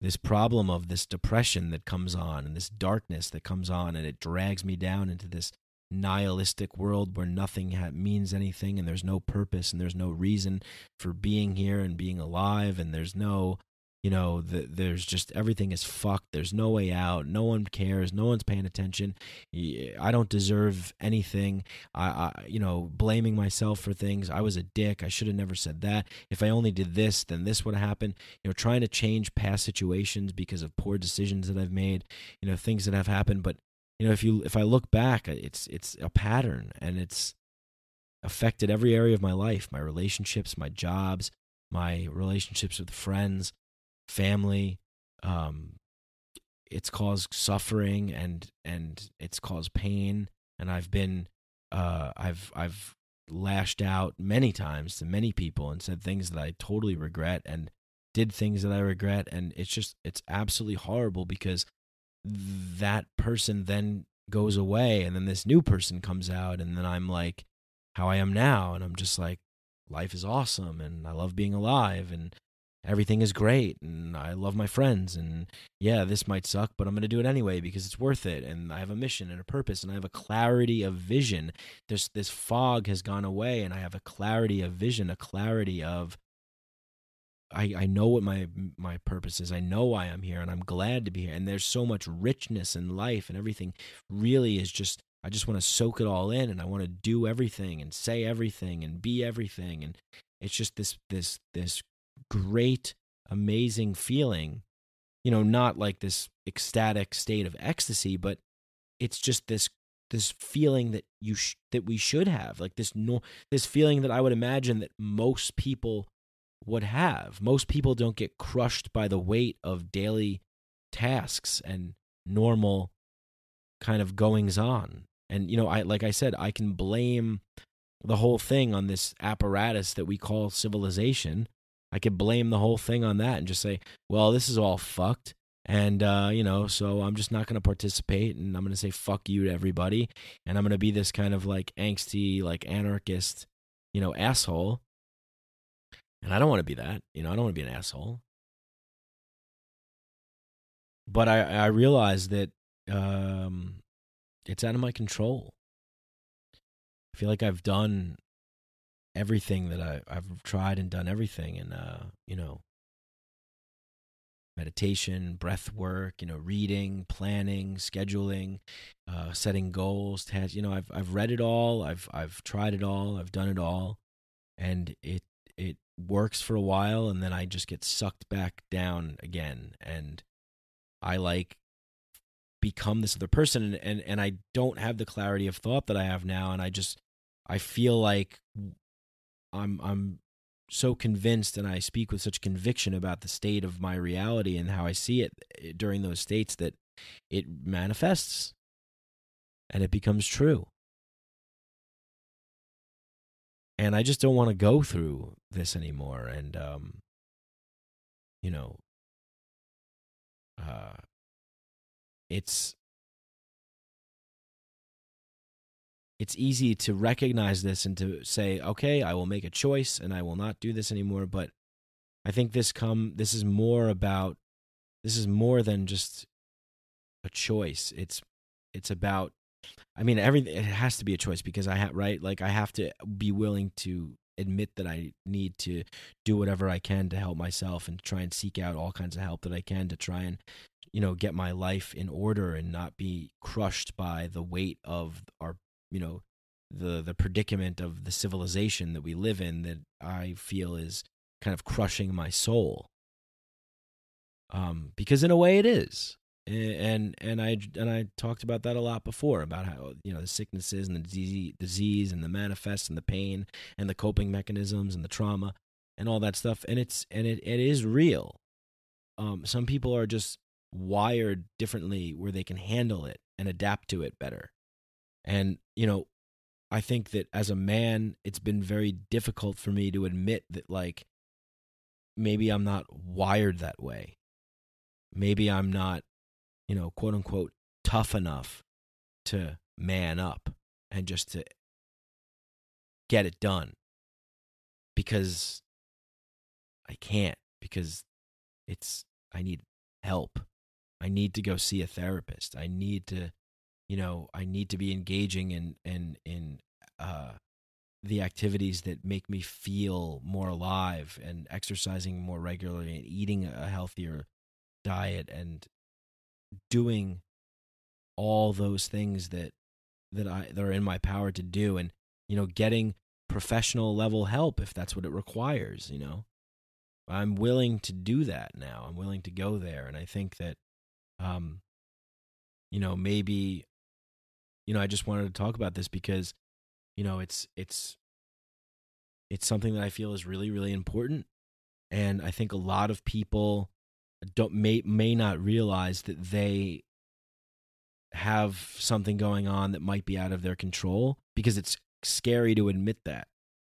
This problem of this depression that comes on and this darkness that comes on and it drags me down into this nihilistic world where nothing ha- means anything and there's no purpose and there's no reason for being here and being alive and there's no you know the, there's just everything is fucked. There's no way out. No one cares. No one's paying attention. I don't deserve anything. I, I you know blaming myself for things. I was a dick. I should have never said that. If i only did this then this would have happened. You know trying to change past situations because of poor decisions that i've made you know things that have happened. But you know if you if i look back it's it's a pattern and it's affected every area of my life my relationships my jobs my relationships with friends family. Um, it's caused suffering and and it's caused pain. And I've been uh, I've I've lashed out many times to many people and said things that I totally regret and did things that I regret. And it's just it's absolutely horrible because that person then goes away and then this new person comes out and then I'm like how I am now and I'm just like life is awesome and I love being alive and everything is great and I love my friends and yeah, this might suck, but I'm going to do it anyway because it's worth it and I have a mission and a purpose and I have a clarity of vision. This this fog has gone away and I have a clarity of vision, a clarity of I, I know what my my purpose is. I know why I'm here and I'm glad to be here. And there's so much richness in life and everything really is just I just want to soak it all in and I want to do everything and say everything and be everything and it's just this this this great, amazing feeling. You know, not like this ecstatic state of ecstasy, but it's just this this feeling that you sh- that we should have, like this no this feeling that I would imagine that most people would have. Most people don't get crushed by the weight of daily tasks and normal kind of goings on. And you know, I like I said, I can blame the whole thing on this apparatus that we call civilization I could blame the whole thing on that and just say, well, this is all fucked. And, uh, you know, so I'm just not going to participate and I'm going to say fuck you to everybody. And I'm going to be this kind of like angsty, like anarchist, you know, asshole. And I don't want to be that. You know, I don't want to be an asshole. But I, I realize that um, it's out of my control. I feel like I've done everything that I, I've tried and done everything, and uh, you know, meditation, breath work, you know, reading, planning, scheduling, uh, setting goals, tasks. You know, I've I've read it all. I've I've tried it all. I've done it all, and it it works for a while, and then I just get sucked back down again, and I like become this other person, and and, and I don't have the clarity of thought that I have now, and I just I feel like I'm I'm so convinced and I speak with such conviction about the state of my reality and how I see it eh, during those states that it manifests and it becomes true. And I just don't want to go through this anymore and um you know uh, it's it's easy to recognize this and to say, okay, I will make a choice and I will not do this anymore. But I think this come this is more about this is more than just a choice. It's it's about I mean everything it has to be a choice because I have right like I have to be willing to admit that I need to do whatever I can to help myself and try and seek out all kinds of help that I can to try and you know get my life in order and not be crushed by the weight of our you know the the predicament of the civilization that we live in that I feel is kind of crushing my soul. Um, because in a way it is, and and I and I talked about that a lot before about how you know the sicknesses and the disease, disease and the manifest and the pain and the coping mechanisms and the trauma and all that stuff, and it's and it, it is real. Um, some people are just wired differently where they can handle it and adapt to it better. And, you know, I think that as a man, it's been very difficult for me to admit that, like, maybe I'm not wired that way. Maybe I'm not, you know, quote unquote, tough enough to man up and just to get it done because I can't, because it's, I need help. I need to go see a therapist. I need to you know i need to be engaging in in in uh the activities that make me feel more alive and exercising more regularly and eating a healthier diet and doing all those things that that I that are in my power to do and you know getting professional level help if that's what it requires you know? I'm willing to do that now. I'm willing to go there and I think that um you know maybe you know, I just wanted to talk about this because, you know, it's it's it's something that I feel is really really important, and I think a lot of people don't may may not realize that they have something going on that might be out of their control because it's scary to admit that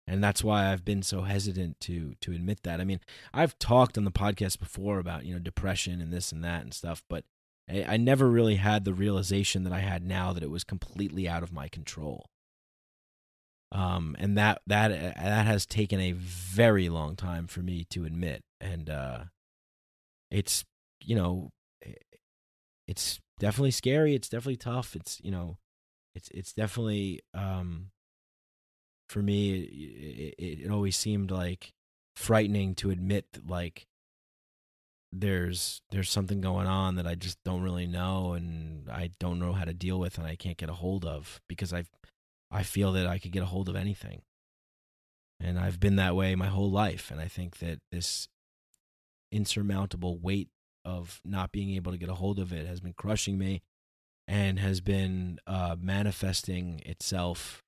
and that's why I've been so hesitant to to admit that. I mean, I've talked on the podcast before about you know depression and this and that and stuff, but I, I never really had the realization that I had now that it was completely out of my control. Um, and that that that has taken a very long time for me to admit, and uh, it's you know, it's definitely scary. It's definitely tough. It's you know, it's it's definitely um, for me. It, it, it always seemed like frightening to admit like there's there's something going on that I just don't really know and I don't know how to deal with and I can't get a hold of because I I feel that I could get a hold of anything. And I've been that way my whole life and I think that this insurmountable weight of not being able to get a hold of it has been crushing me and has been uh, manifesting itself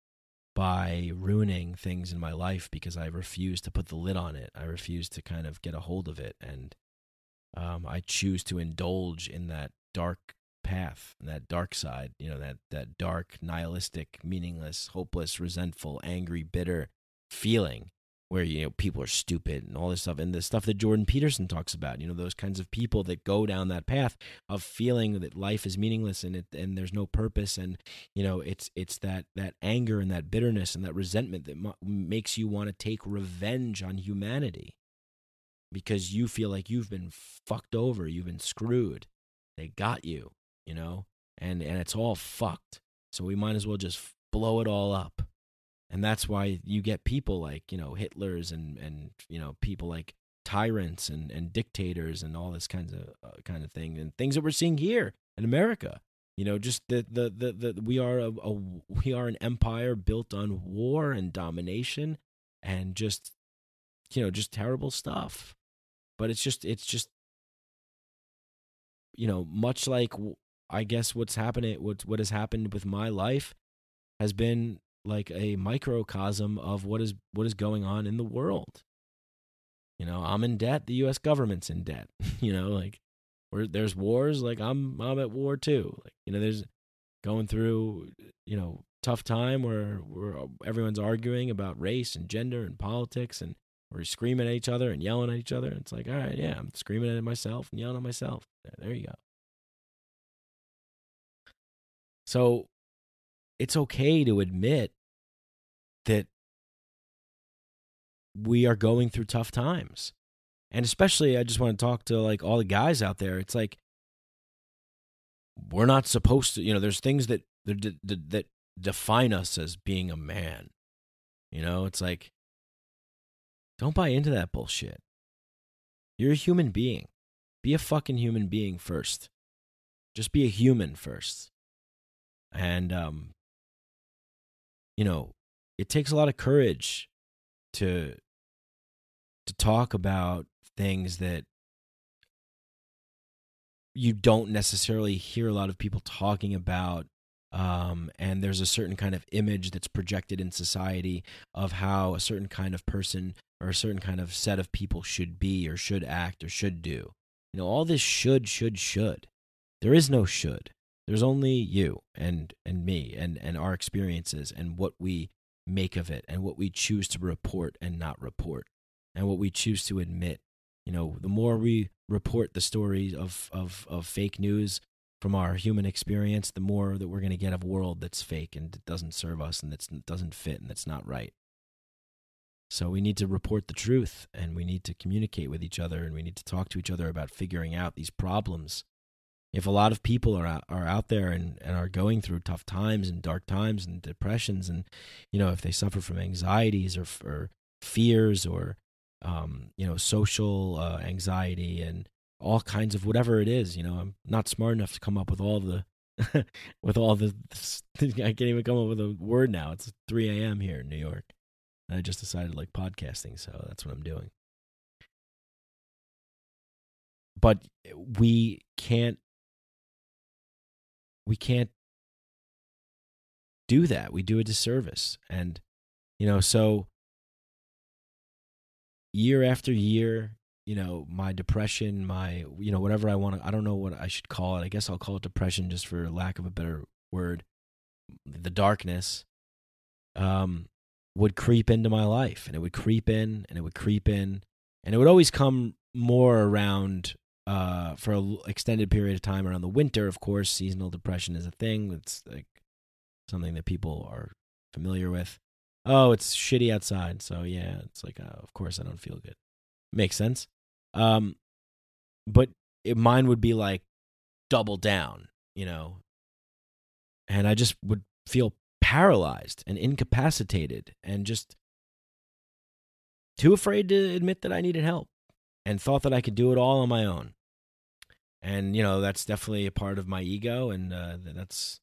by ruining things in my life because I refuse to put the lid on it. I refuse to kind of get a hold of it and um, I choose to indulge in that dark path, and that dark side, you know, that that dark, nihilistic, meaningless, hopeless, resentful, angry, bitter feeling where you know people are stupid and all this stuff. And the stuff that Jordan Peterson talks about you know those kinds of people that go down that path of feeling that life is meaningless and it and there's no purpose. And you know it's it's that that anger and that bitterness and that resentment that mo- makes you want to take revenge on humanity because you feel like you've been fucked over, you've been screwed. They got you, you know? And and it's all fucked. So we might as well just blow it all up. And that's why you get people like, you know, Hitlers and and you know, people like tyrants and and dictators and all this kinds of uh, kind of thing and things that we're seeing here in America. You know, just the the the, the we are a, a we are an empire built on war and domination and just you know, just terrible stuff. But it's just, it's just, you know, much like I guess what's happening, what what has happened with my life, has been like a microcosm of what is what is going on in the world. You know, I'm in debt. The U.S. government's in debt. you know, like where there's wars, like I'm I'm at war too. Like you know, there's going through you know tough time where where everyone's arguing about race and gender and politics and or screaming at each other and yelling at each other. It's like, all right, yeah, I'm screaming at myself and yelling at myself. There you go. So it's okay to admit that we are going through tough times. And especially, I just want to talk to like all the guys out there. It's like, we're not supposed to, you know, there's things that, that, that define us as being a man. You know, it's like, don't buy into that bullshit. You're a human being. Be a fucking human being first. Just be a human first. And, um, you know, it takes a lot of courage to to talk about things that you don't necessarily hear a lot of people talking about um, and there's a certain kind of image that's projected in society of how a certain kind of person or a certain kind of set of people should be or should act or should do. You know, all this should, should, should. There is no should. There's only you and and me and and our experiences and what we make of it and what we choose to report and not report and what we choose to admit. You know, the more we report the stories of of of fake news from our human experience, the more that we're going to get of a world that's fake and that doesn't serve us and that doesn't fit and that's not right. So we need to report the truth and we need to communicate with each other and we need to talk to each other about figuring out these problems. If a lot of people are out, are out there and, and are going through tough times and dark times and depressions and you know if they suffer from anxieties or, or fears or um, you know social uh, anxiety and all kinds of whatever it is. You know, I'm not smart enough to come up with all the with all the. I can't even come up with a word now. It's 3 a.m. here in New York. I just decided like podcasting, so that's what I'm doing. But we can't. We can't do that. We do a disservice, and you know, so year after year, you know my depression my you know whatever i want to i don't know what i should call it i guess i'll call it depression just for lack of a better word the darkness um would creep into my life and it would creep in and it would creep in and it would always come more around uh for an extended period of time around the winter of course. Seasonal depression is a thing it's like something that people are familiar with. Oh it's shitty outside so yeah it's like uh, of course i don't feel good. Makes sense. Um, but it, mine would be like double down, you know, and I just would feel paralyzed and incapacitated and just too afraid to admit that I needed help and thought that I could do it all on my own. And you know that's definitely a part of my ego, and uh, that's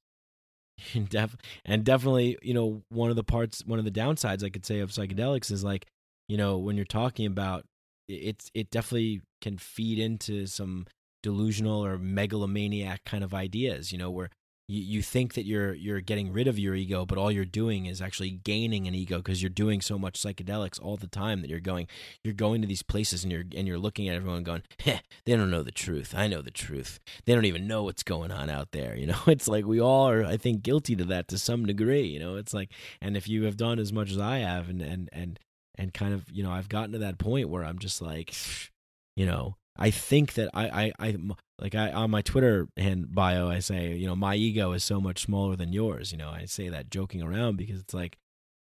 def- and definitely you know one of the parts, one of the downsides I could say of psychedelics is like you know when you're talking about it's it definitely can feed into some delusional or megalomaniac kind of ideas you know where you, you think that you're you're getting rid of your ego but all you're doing is actually gaining an ego because you're doing so much psychedelics all the time that you're going you're going to these places and you're and you're looking at everyone going Heh, they don't know the truth. I know the truth. They don't even know what's going on out there. You know it's like we all are i think guilty to that to some degree you know? It's like and if you have done as much as i have and and and and kind of you know I've gotten to that point where I'm just like, you know, I think that I I, I like I on my Twitter and bio I say you know my ego is so much smaller than yours. You know I say that joking around because it's like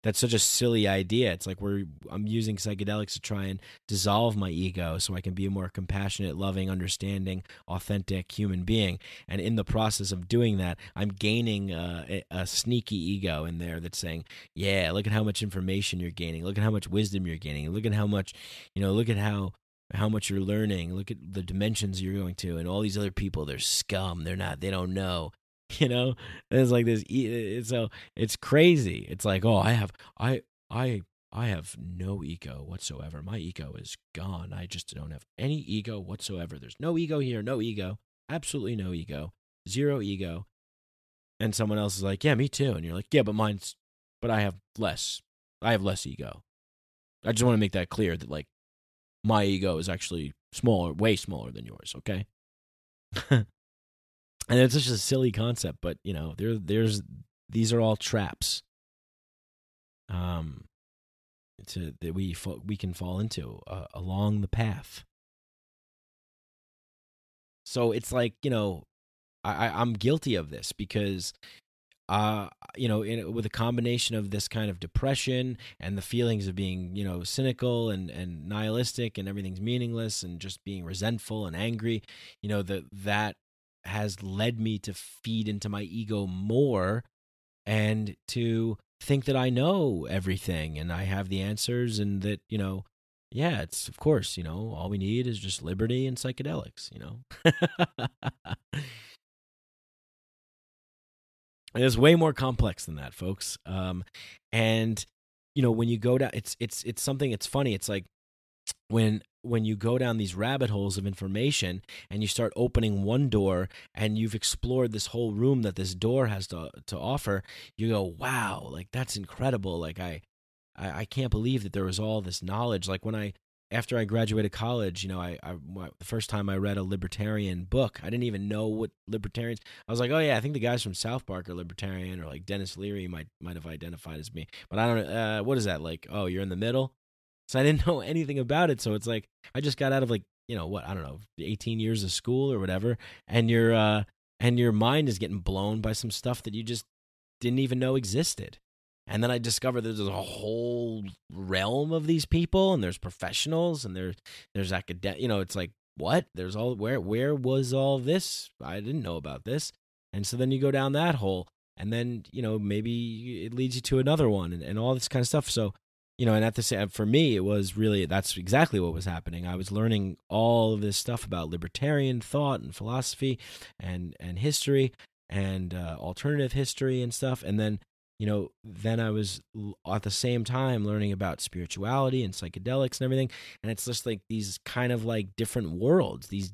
that's such a silly idea. It's like we're I'm using psychedelics to try and dissolve my ego so I can be a more compassionate, loving, understanding, authentic human being. And in the process of doing that, I'm gaining a, a, sneaky ego in there that's saying, "Yeah, look at how much information you're gaining. Look at how much wisdom you're gaining. Look at how much, you know, look at how how much you're learning. Look at the dimensions you're going to. And all these other people, they're scum. They're not. They don't know. you know it's like this so it's crazy it's like oh i have i i i have no ego whatsoever my ego is gone i just don't have any ego whatsoever there's no ego here no ego absolutely no ego zero ego and someone else is like yeah me too and you're like yeah but mine's but i have less i have less ego i just want to make that clear that like my ego is actually smaller way smaller than yours okay and it's just a silly concept but you know there there's these are all traps um to that we we can fall into uh, along the path. So it's like you know, I I'm guilty of this because uh, you know, in, with a combination of this kind of depression and the feelings of being, you know, cynical and, and nihilistic and everything's meaningless and just being resentful and angry, you know, that that has led me to feed into my ego more and to think that I know everything and I have the answers and that, you know, yeah, it's of course, you know, all we need is just liberty and psychedelics, you know. it's way more complex than that, folks. Um, and you know, when you go down, it's it's it's something. It's funny. It's like when when you go down these rabbit holes of information and you start opening one door and you've explored this whole room that this door has to to offer you go wow like that's incredible like i, I can't believe that there was all this knowledge like when i after I graduated college, you know, I, I the first time I read a libertarian book, I didn't even know what libertarians. I was like, oh yeah, I think the guys from South Park are libertarian, or like Denis Leary might might have identified as me, but I don't. Uh, what is that like? Oh, you're in the middle. So I didn't know anything about it. So it's like I just got out of like you know what I don't know, 18 years of school or whatever, and your uh, and your mind is getting blown by some stuff that you just didn't even know existed. And then I discovered there's a whole realm of these people, and there's professionals, and there's there's academic. You know, it's like what? There's all where where was all this? I didn't know about this. And so then you go down that hole, and then you know maybe it leads you to another one, and, and all this kind of stuff. So you know, and at the same for me, it was really that's exactly what was happening. I was learning all of this stuff about libertarian thought and philosophy, and and history, and uh, alternative history and stuff, and then you know, then I was at the same time learning about spirituality and psychedelics and everything, and it's just like these kind of like different worlds, these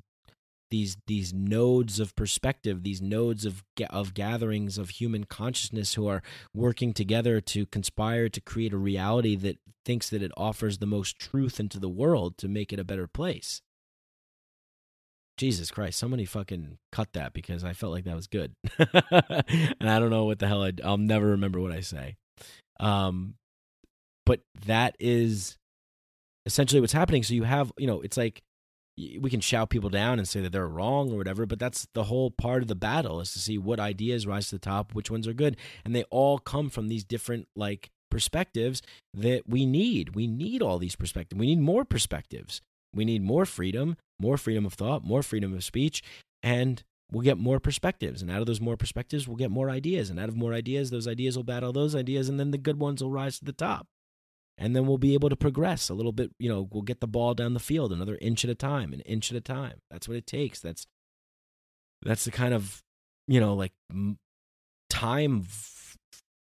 these these nodes of perspective, these nodes of of gatherings of human consciousness who are working together to conspire to create a reality that thinks that it offers the most truth into the world to make it a better place. Jesus Christ, somebody fucking cut that because I felt like that was good. and I don't know what the hell I, I'll never remember what I say. Um, but that is essentially what's happening. So you have, you know, it's like we can shout people down and say that they're wrong or whatever, but that's the whole part of the battle is to see what ideas rise to the top, which ones are good. And they all come from these different, like, perspectives that we need. We need all these perspectives. We need more perspectives. We need more freedom more freedom of thought, more freedom of speech, and we'll get more perspectives. And out of those more perspectives, we'll get more ideas. And out of more ideas, those ideas will battle those ideas, and then the good ones will rise to the top. And then we'll be able to progress a little bit. You know, we'll get the ball down the field another inch at a time, an inch at a time. That's what it takes. That's that's the kind of you know like time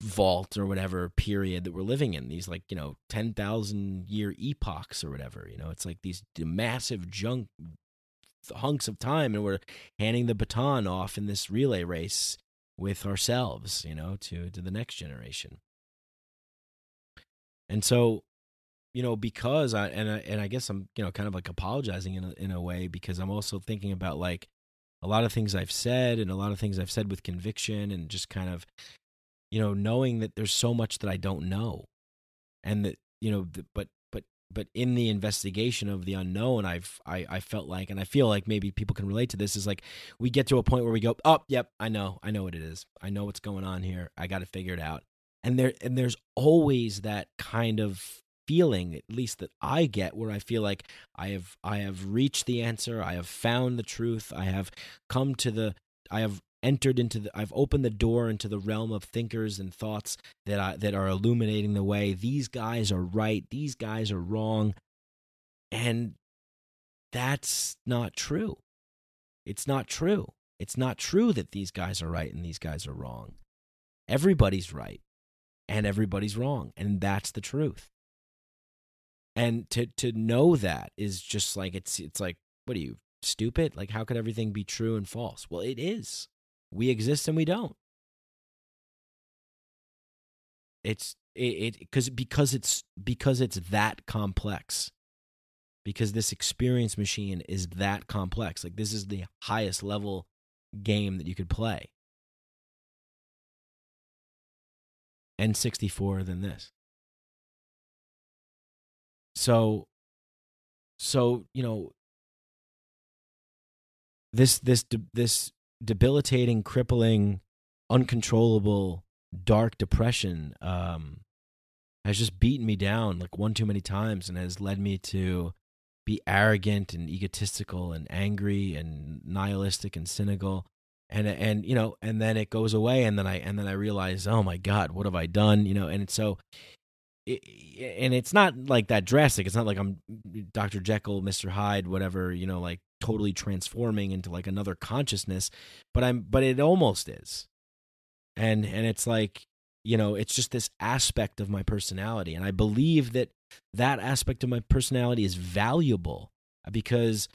vault or whatever period that we're living in these like you know 10,000 year epochs or whatever you know? It's like these massive junk hunks of time and we're handing the baton off in this relay race with ourselves you know to to the next generation. And so you know because i and I, and I guess i'm you know kind of like apologizing in a, in a way because i'm also thinking about like a lot of things i've said and a lot of things i've said with conviction and just kind of you know, knowing that there's so much that I don't know, and that you know, but but but in the investigation of the unknown, I've I I felt like, and I feel like maybe people can relate to this. Is like we get to a point where we go, oh, yep, I know, I know what it is, I know what's going on here, I got to figure it out, and there and there's always that kind of feeling at least that I get where I feel like I have I have reached the answer I have found the truth I have come to the I have entered into the I've opened the door into the realm of thinkers and thoughts that I, that are illuminating the way. These guys are right, these guys are wrong. And that's not true. It's not true. It's not true that these guys are right and these guys are wrong. Everybody's right and everybody's wrong, and that's the truth. And to to know that is just like it's it's like what are you stupid? Like how could everything be true and false? Well, it is we exist and we don't. It's it because because it's because it's that complex. Because this experience machine is that complex. Like this is the highest level game that you could play. N64 than this. so so you know this this this debilitating crippling uncontrollable dark depression um has just beaten me down like one too many times and has led me to be arrogant and egotistical and angry and nihilistic and cynical. And and you know and then it goes away and then i and then i realize oh my god what have i done? You know and so it, and it's not like that drastic. It's not like i'm dr jekyll mr hyde whatever you know like totally transforming into like another consciousness but i'm but it almost is and and it's like you know it's just this aspect of my personality and i believe that that aspect of my personality is valuable because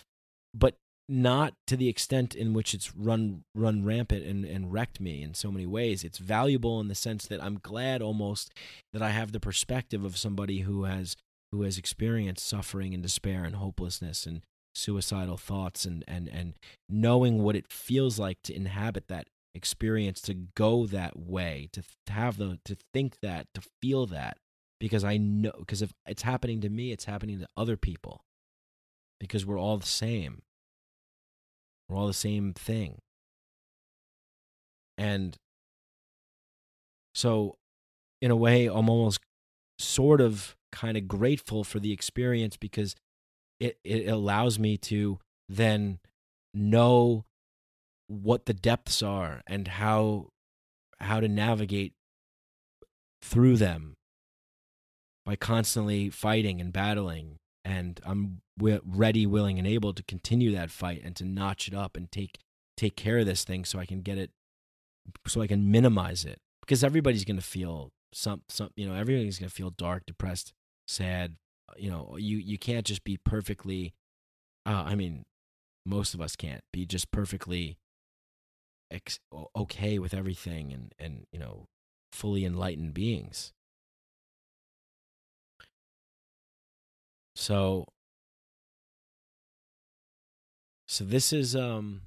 but not to the extent in which it's run run rampant and, and wrecked me in so many ways. It's valuable in the sense that I'm glad almost that I have the perspective of somebody who has who has experienced suffering and despair and hopelessness and suicidal thoughts and and and knowing what it feels like to inhabit that experience to go that way to have the to think that to feel that because I know because if it's happening to me it's happening to other people because we're all the same we're all the same thing. And so, in a way, I'm almost sort of kind of grateful for the experience because it, it allows me to then know what the depths are and how how to navigate through them by constantly fighting and battling and I'm ready, willing, and able to continue that fight and to notch it up and take take care of this thing so I can get it, so I can minimize it because everybody's gonna feel some some you know everybody's gonna feel dark, depressed, sad. You know, you you can't just be perfectly. Uh, I mean, most of us can't be just perfectly ex- okay with everything and and you know fully enlightened beings So so this is um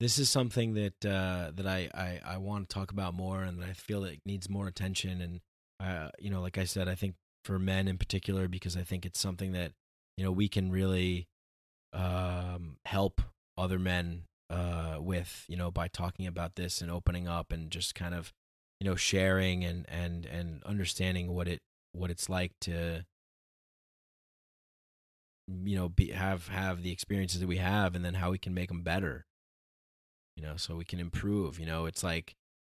this is something that uh that I I I want to talk about more and I feel it needs more attention and uh you know like I said I think for men in particular because I think it's something that you know we can really um help other men uh with you know by talking about this and opening up and just kind of you know sharing and and and understanding what it what it's like to you know be have have the experiences that we have and then how we can make them better you know so we can improve you know? It's like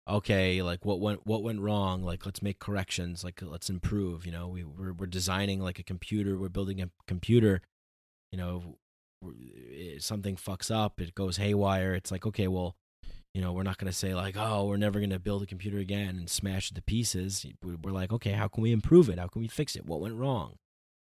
okay like what went what went wrong like let's make corrections like let's improve you know we we're, we're designing like a computer we're building a computer you know eh, something fucks up it goes haywire it's like okay well you know, we're not going to say like, oh, we're never going to build a computer again and smash it to pieces. We're like, okay, how can we improve it? How can we fix it? What went wrong?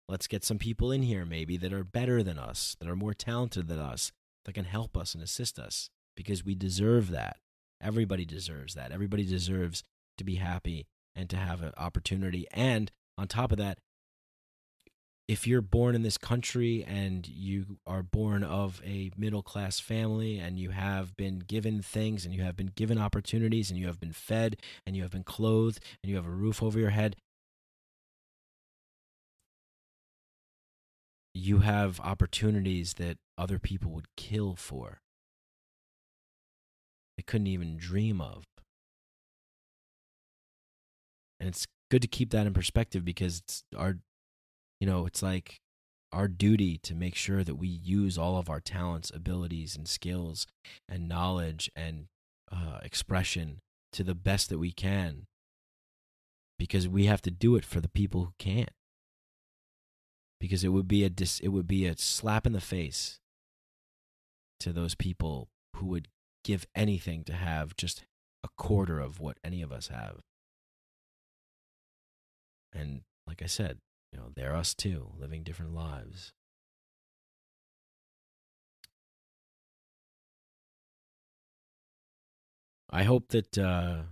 Let's get some people in here maybe that are better than us, that are more talented than us, that can help us and assist us because we deserve that. Everybody deserves that. Everybody deserves to be happy and to have an opportunity. And on top of that, if you're born in this country and you are born of a middle class family and you have been given things and you have been given opportunities and you have been fed and you have been clothed and you have a roof over your head, you have opportunities that other people would kill for. They couldn't even dream of. And it's good to keep that in perspective because it's our you know, it's like our duty to make sure that we use all of our talents, abilities, and skills and knowledge and uh, expression to the best that we can because we have to do it for the people who can't because it would be a dis- it would be a slap in the face to those people who would give anything to have just a quarter of what any of us have and like i said you know, they're us too, living different lives. I hope that uh,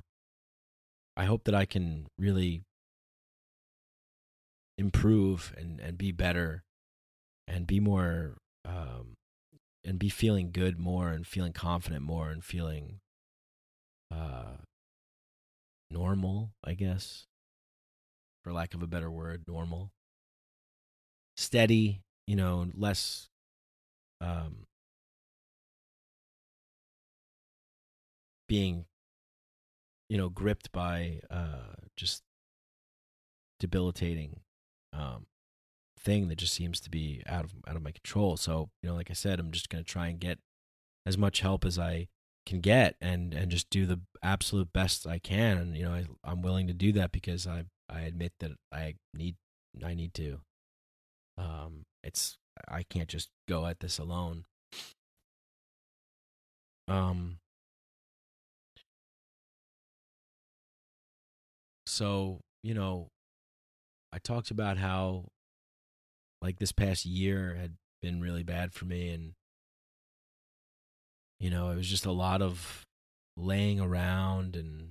I hope that I can really improve and, and be better and be more um, and be feeling good more and feeling confident more and feeling uh, normal, I guess for lack of a better word, normal, steady, you know, less um, being, you know, gripped by uh, just debilitating um, thing that just seems to be out of out of my control. So, you know, like I said, I'm just going to try and get as much help as I can get and and just do the absolute best I can. And you know I I'm willing to do that because I I admit that I need I need to. Um it's I can't just go at this alone. Um so you know I talked about how like this past year had been really bad for me and you know, it was just a lot of laying around and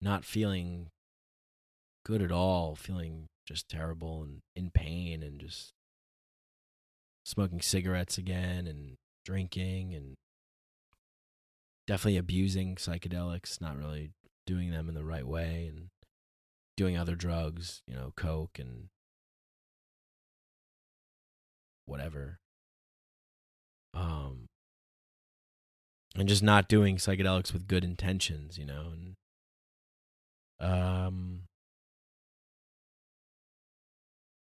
not feeling good at all, feeling just terrible and in pain and just smoking cigarettes again and drinking and definitely abusing psychedelics, not really doing them in the right way and doing other drugs, you know, coke and whatever. Um and just not doing psychedelics with good intentions, you know, and um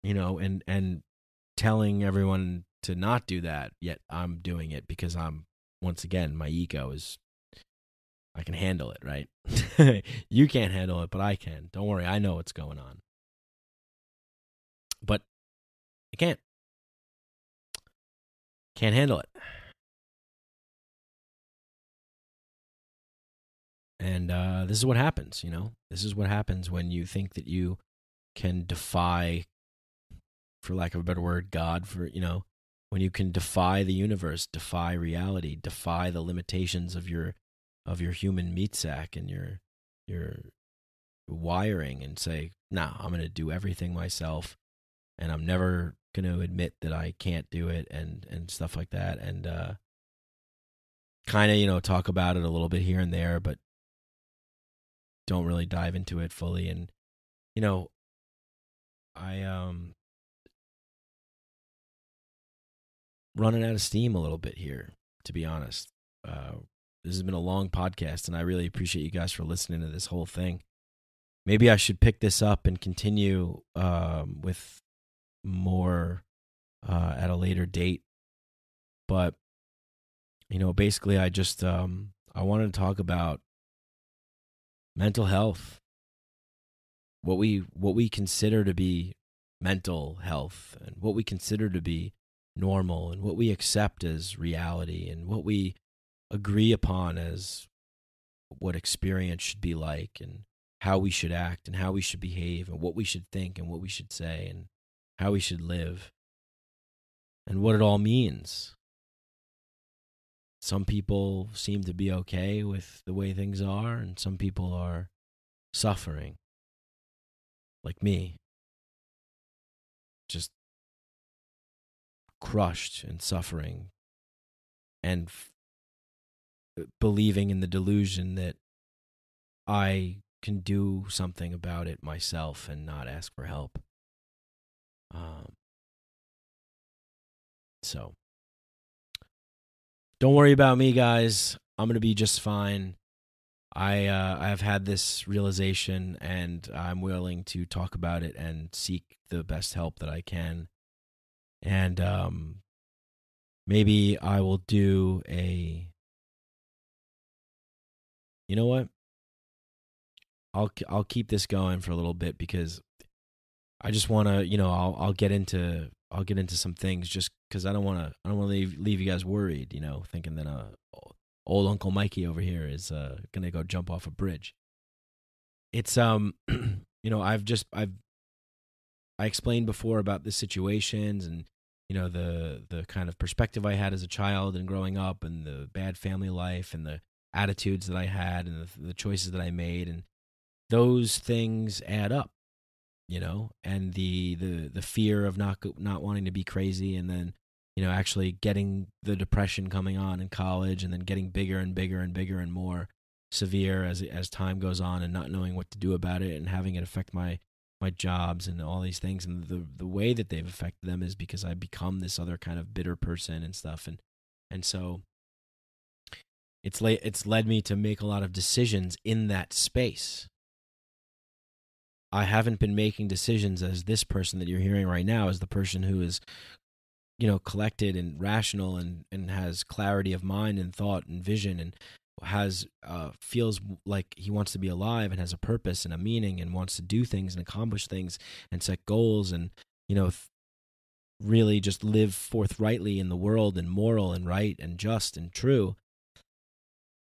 you know, and and telling everyone to not do that, yet I'm doing it because I'm once again my ego is I can handle it, right? you can't handle it, but I can. Don't worry, I know what's going on. But I can't. Can't handle it. And uh, this is what happens, you know? This is what happens when you think that you can defy, for lack of a better word, God, for, you know, when you can defy the universe, defy reality, defy the limitations of your of your human meat sack and your your wiring and say, "No, nah, I'm going to do everything myself and I'm never going to admit that I can't do it and and stuff like that." And uh kind of, you know, talk about it a little bit here and there, but don't really dive into it fully. And you know i um running out of steam a little bit here to be honest. Uh this has been a long podcast and i really appreciate you guys for listening to this whole thing. Maybe i should pick this up and continue um with more uh at a later date. But you know basically i just um i wanted to talk about mental health. What we what we consider to be mental health and what we consider to be normal and what we accept as reality and what we agree upon as what experience should be like and how we should act and how we should behave and what we should think and what we should say and how we should live and what it all means some people seem to be okay with the way things are, and some people are suffering, like me, just crushed and suffering and f- believing in the delusion that I can do something about it myself and not ask for help. Um, so don't worry about me, guys. I'm gonna be just fine. I uh, I've had this realization, and I'm willing to talk about it and seek the best help that I can. And um, maybe I will do a. You know what? I'll I'll keep this going for a little bit because I just want to, you know, I'll I'll get into I'll get into some things just because I don't want to I don't want to leave leave you guys worried, you know, thinking that uh old Uncle Mikey over here is uh gonna go jump off a bridge. It's um you know I've just I've I explained before about the situations and you know the the kind of perspective I had as a child and growing up and the bad family life and the attitudes that I had and the, the choices that I made and those things add up you know, and the the the fear of not not wanting to be crazy, and then you know actually getting the depression coming on in college, and then getting bigger and bigger and bigger and more. severe as as time goes on and not knowing what to do about it and having it affect my my jobs and all these things and the the way that they've affected them is because I become this other kind of bitter person and stuff and and so it's la- it's led me to make a lot of decisions in that space. I haven't been making decisions as this person that you're hearing right now as the person who is you know collected and rational and and has clarity of mind and thought and vision and has uh, feels like he wants to be alive and has a purpose and a meaning and wants to do things and accomplish things and set goals and you know th- really just live forthrightly in the world and moral and right and just and true.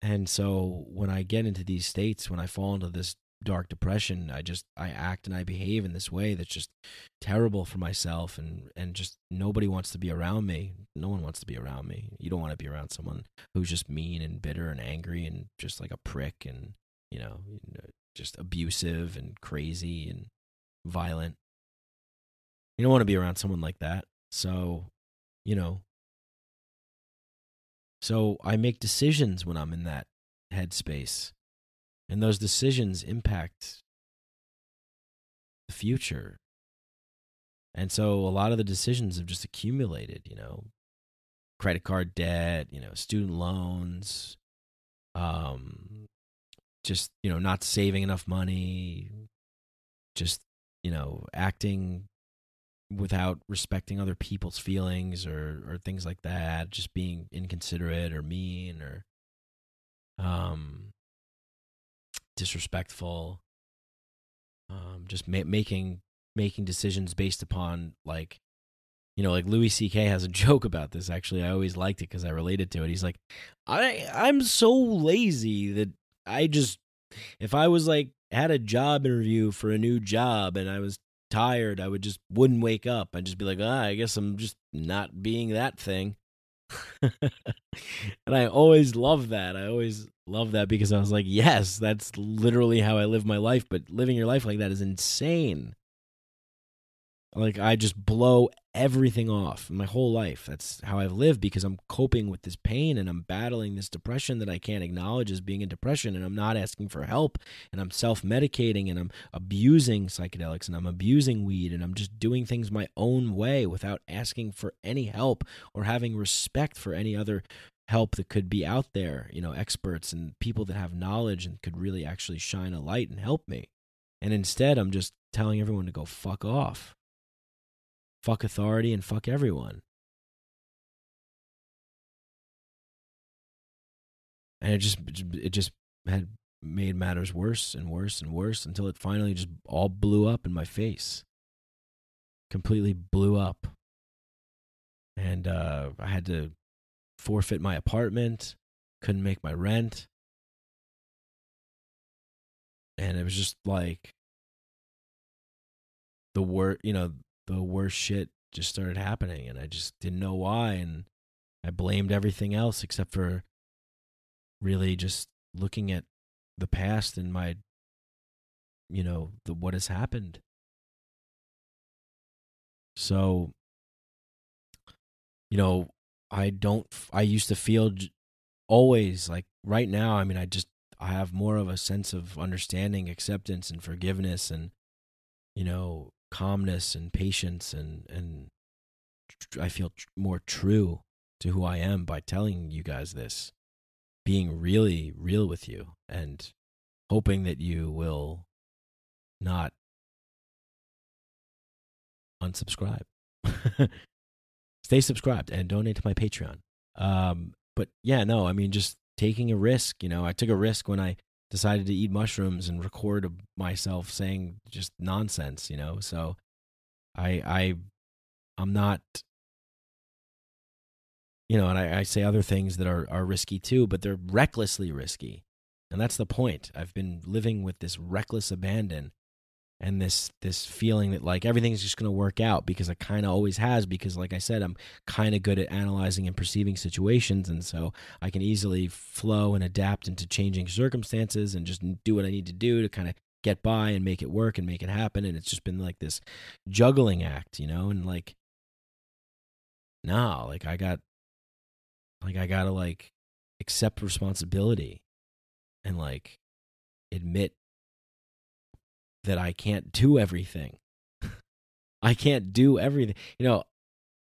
And so when i get into these states when i fall into this dark depression i just i act and i behave in this way that's just terrible for myself and and just nobody wants to be around me. No one wants to be around me. You don't want to be around someone who's just mean and bitter and angry and just like a prick and you know uh, just abusive and crazy and violent. You don't want to be around someone like that. So you know. So i make decisions when i'm in that headspace and those decisions impact the future. And so a lot of the decisions have just accumulated you know credit card debt you know student loans um just you know not saving enough money just you know acting without respecting other people's feelings or or things like that just being inconsiderate or mean or um disrespectful um just ma- making making decisions based upon like you know like louis ck has a joke about this actually i always liked it because i related to it. He's like i i'm so lazy that i just if i was like had a job interview for a new job and i was tired i would just wouldn't wake up i'd just be like ah, i guess i'm just not being that thing and i always love that i always love that because I was like, yes, that's literally how I live my life. But living your life like that is insane. Like I just blow everything off my whole life. That's how I've lived because I'm coping with this pain and I'm battling this depression that I can't acknowledge as being a depression and I'm not asking for help and I'm self-medicating and I'm abusing psychedelics and I'm abusing weed and I'm just doing things my own way without asking for any help or having respect for any other help that could be out there, you know, experts and people that have knowledge and could really actually shine a light and help me. And instead, I'm just telling everyone to go fuck off. Fuck authority and fuck everyone. And it just it just had made matters worse and worse and worse until it finally just all blew up in my face. Completely blew up. And uh, I had to forfeit my apartment, couldn't make my rent. And it was just like the worst, you know, the worst shit just started happening and I just didn't know why and I blamed everything else except for really just looking at the past and my you know, the what has happened. So you know, I don't. I used to feel always like right now. I mean, I just I have more of a sense of understanding, acceptance, and forgiveness, and you know, calmness and patience, and and I feel more true to who I am by telling you guys this, being really real with you, and hoping that you will not unsubscribe. stay subscribed and donate to my Patreon. Um, but yeah, no, I mean, just taking a risk. You know, I took a risk when I decided to eat mushrooms and record myself saying just nonsense. You know, so I I I'm not. You know, and I, I say other things that are, are risky too, but they're recklessly risky. And that's the point. I've been living with this reckless abandon and this this feeling that like everything's just going to work out because it kind of always has because like I said I'm kind of good at analyzing and perceiving situations and so I can easily flow and adapt into changing circumstances and just do what I need to do to kind of get by and make it work and make it happen and it's just been like this juggling act you know and like nah like I got like I got to like accept responsibility and like admit that I can't do everything. I can't do everything. You know,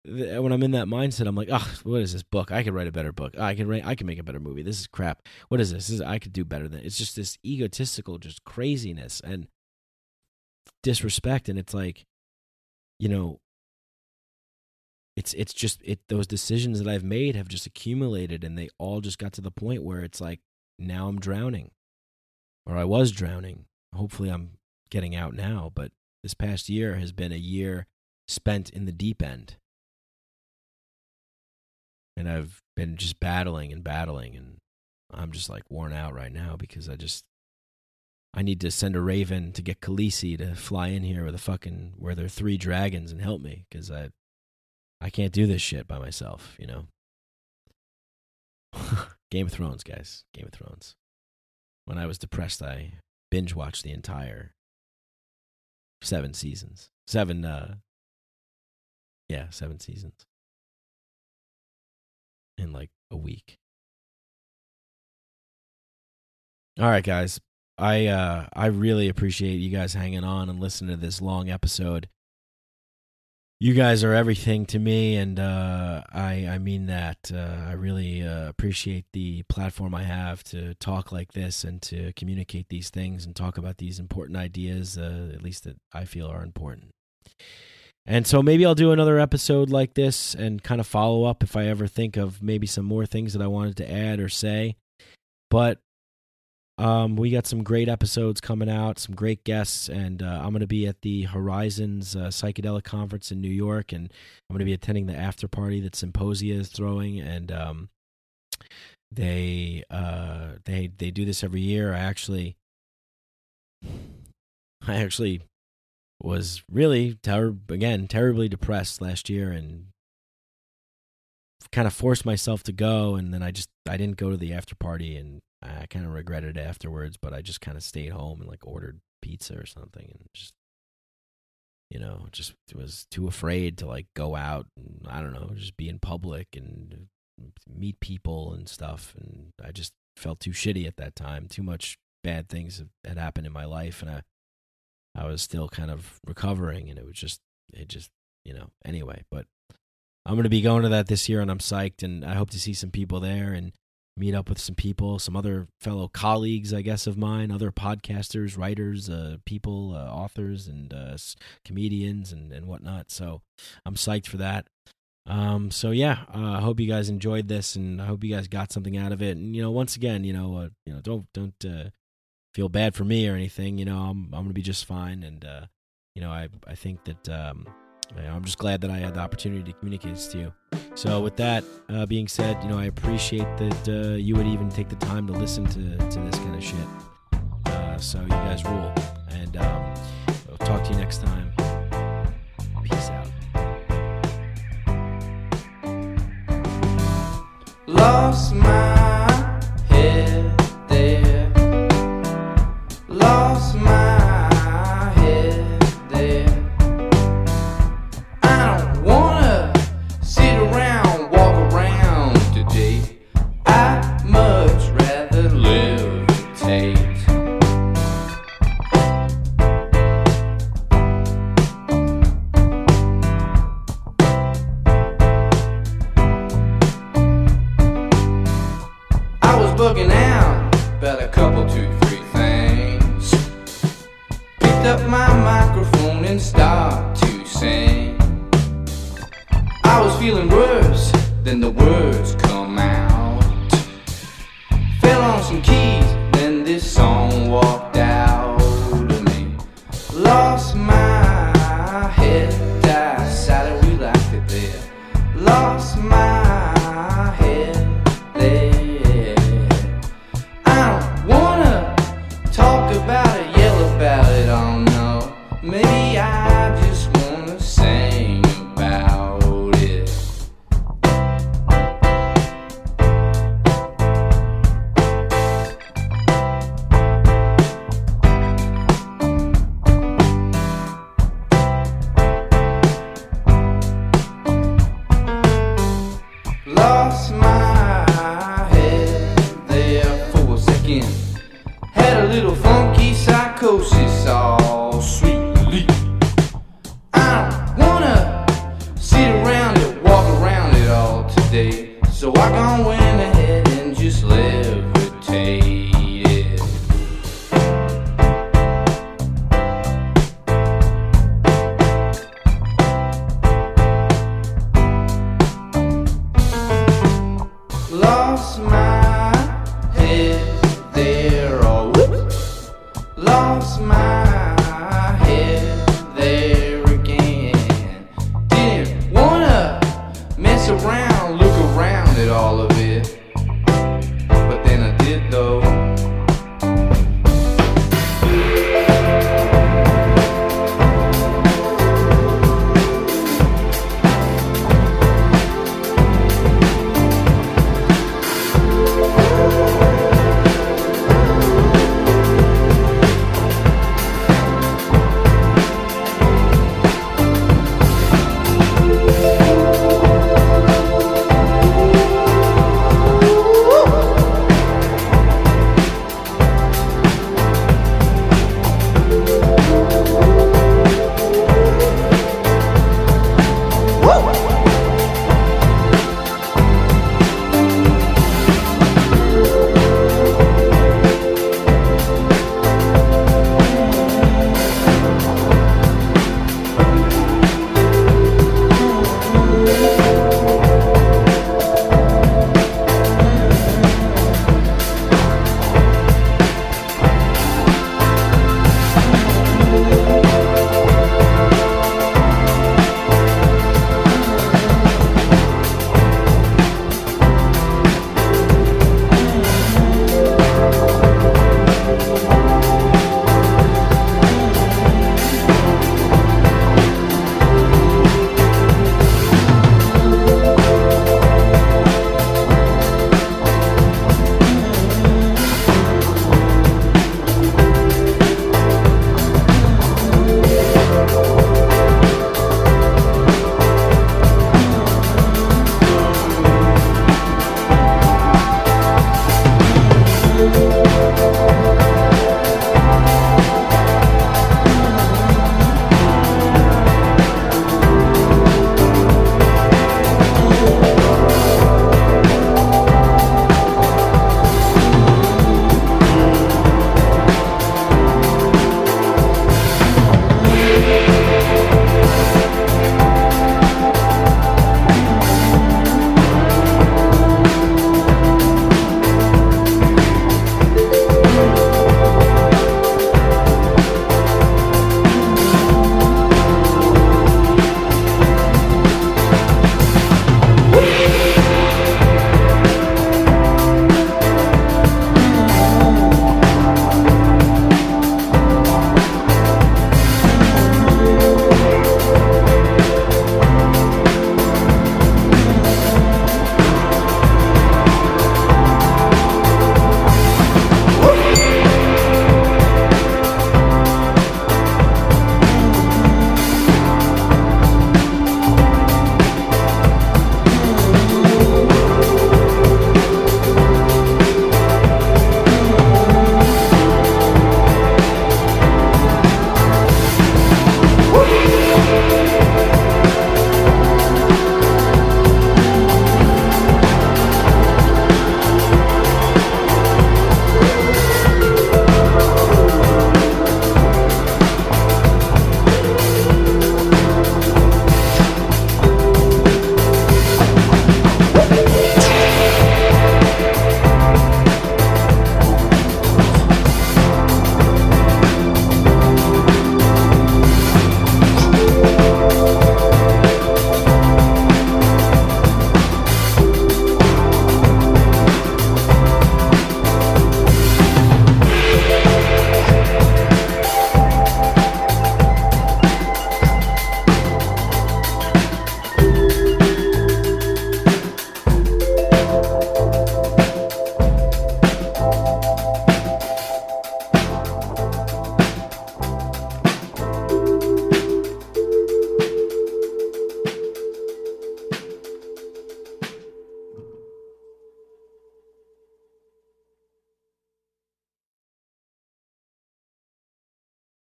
when I'm in that mindset, I'm like, oh, what is this book? I could write a better book. I can write. I can make a better movie. This is crap. What is this? this is, I could do better than. It's just this egotistical, just craziness and disrespect. And it's like, you know, it's it's just it. Those decisions that I've made have just accumulated, and they all just got to the point where it's like now I'm drowning, or I was drowning. Hopefully, I'm getting out now. But this past year has been a year spent in the deep end and I've been just battling and battling, and I'm just like worn out right now because I just I need to send a raven to get Khaleesi to fly in here with a fucking where there are three dragons and help me because I I can't do this shit by myself, you know. Game of Thrones, guys, Game of Thrones. When I was depressed, I binge watched the entire seven seasons, seven, uh, yeah, seven seasons in like a week. All right, guys. I uh I really appreciate you guys hanging on and listening to this long episode. You guys are everything to me, and uh, I I mean that. Uh, I really uh, appreciate the platform I have to talk like this and to communicate these things and talk about these important ideas, uh, at least that I feel are important. And so maybe I'll do another episode like this and kind of follow up if I ever think of maybe some more things that I wanted to add or say. But um, we got some great episodes coming out, some great guests, and uh, I'm going to be at the Horizons uh, Psychedelic Conference in New York, and I'm going to be attending the after party that Psymposia is throwing, and um, they uh, they they do this every year. I actually, I actually was really ter- again terribly depressed last year and kind of forced myself to go and then I just I didn't go to the after party and I kind of regretted afterwards but I just kind of stayed home and like ordered pizza or something and just you know just was too afraid to like go out and I don't know just be in public and meet people and stuff and I just felt too shitty at that time too much bad things had happened in my life and I I was still kind of recovering, and it was just it just you know anyway. But I'm going to be going to that this year, and I'm psyched, and I hope to see some people there and meet up with some people, some other fellow colleagues, I guess, of mine, other podcasters, writers, uh, people, uh, authors, and uh, comedians, and, and whatnot. So I'm psyched for that. Um, so yeah, uh, I hope you guys enjoyed this, and I hope you guys got something out of it. And you know, once again, you know, uh, you know, don't don't uh, feel bad for me or anything. You know, I'm I'm gonna be just fine, and you know, I I think that um, I'm just glad that I had the opportunity to communicate this to you. So, with that uh, being said, you know, I appreciate that uh, you would even take the time to listen to to this kind of shit. Uh, so, you guys rule, and um, I'll talk to you next time. Peace out. Lost my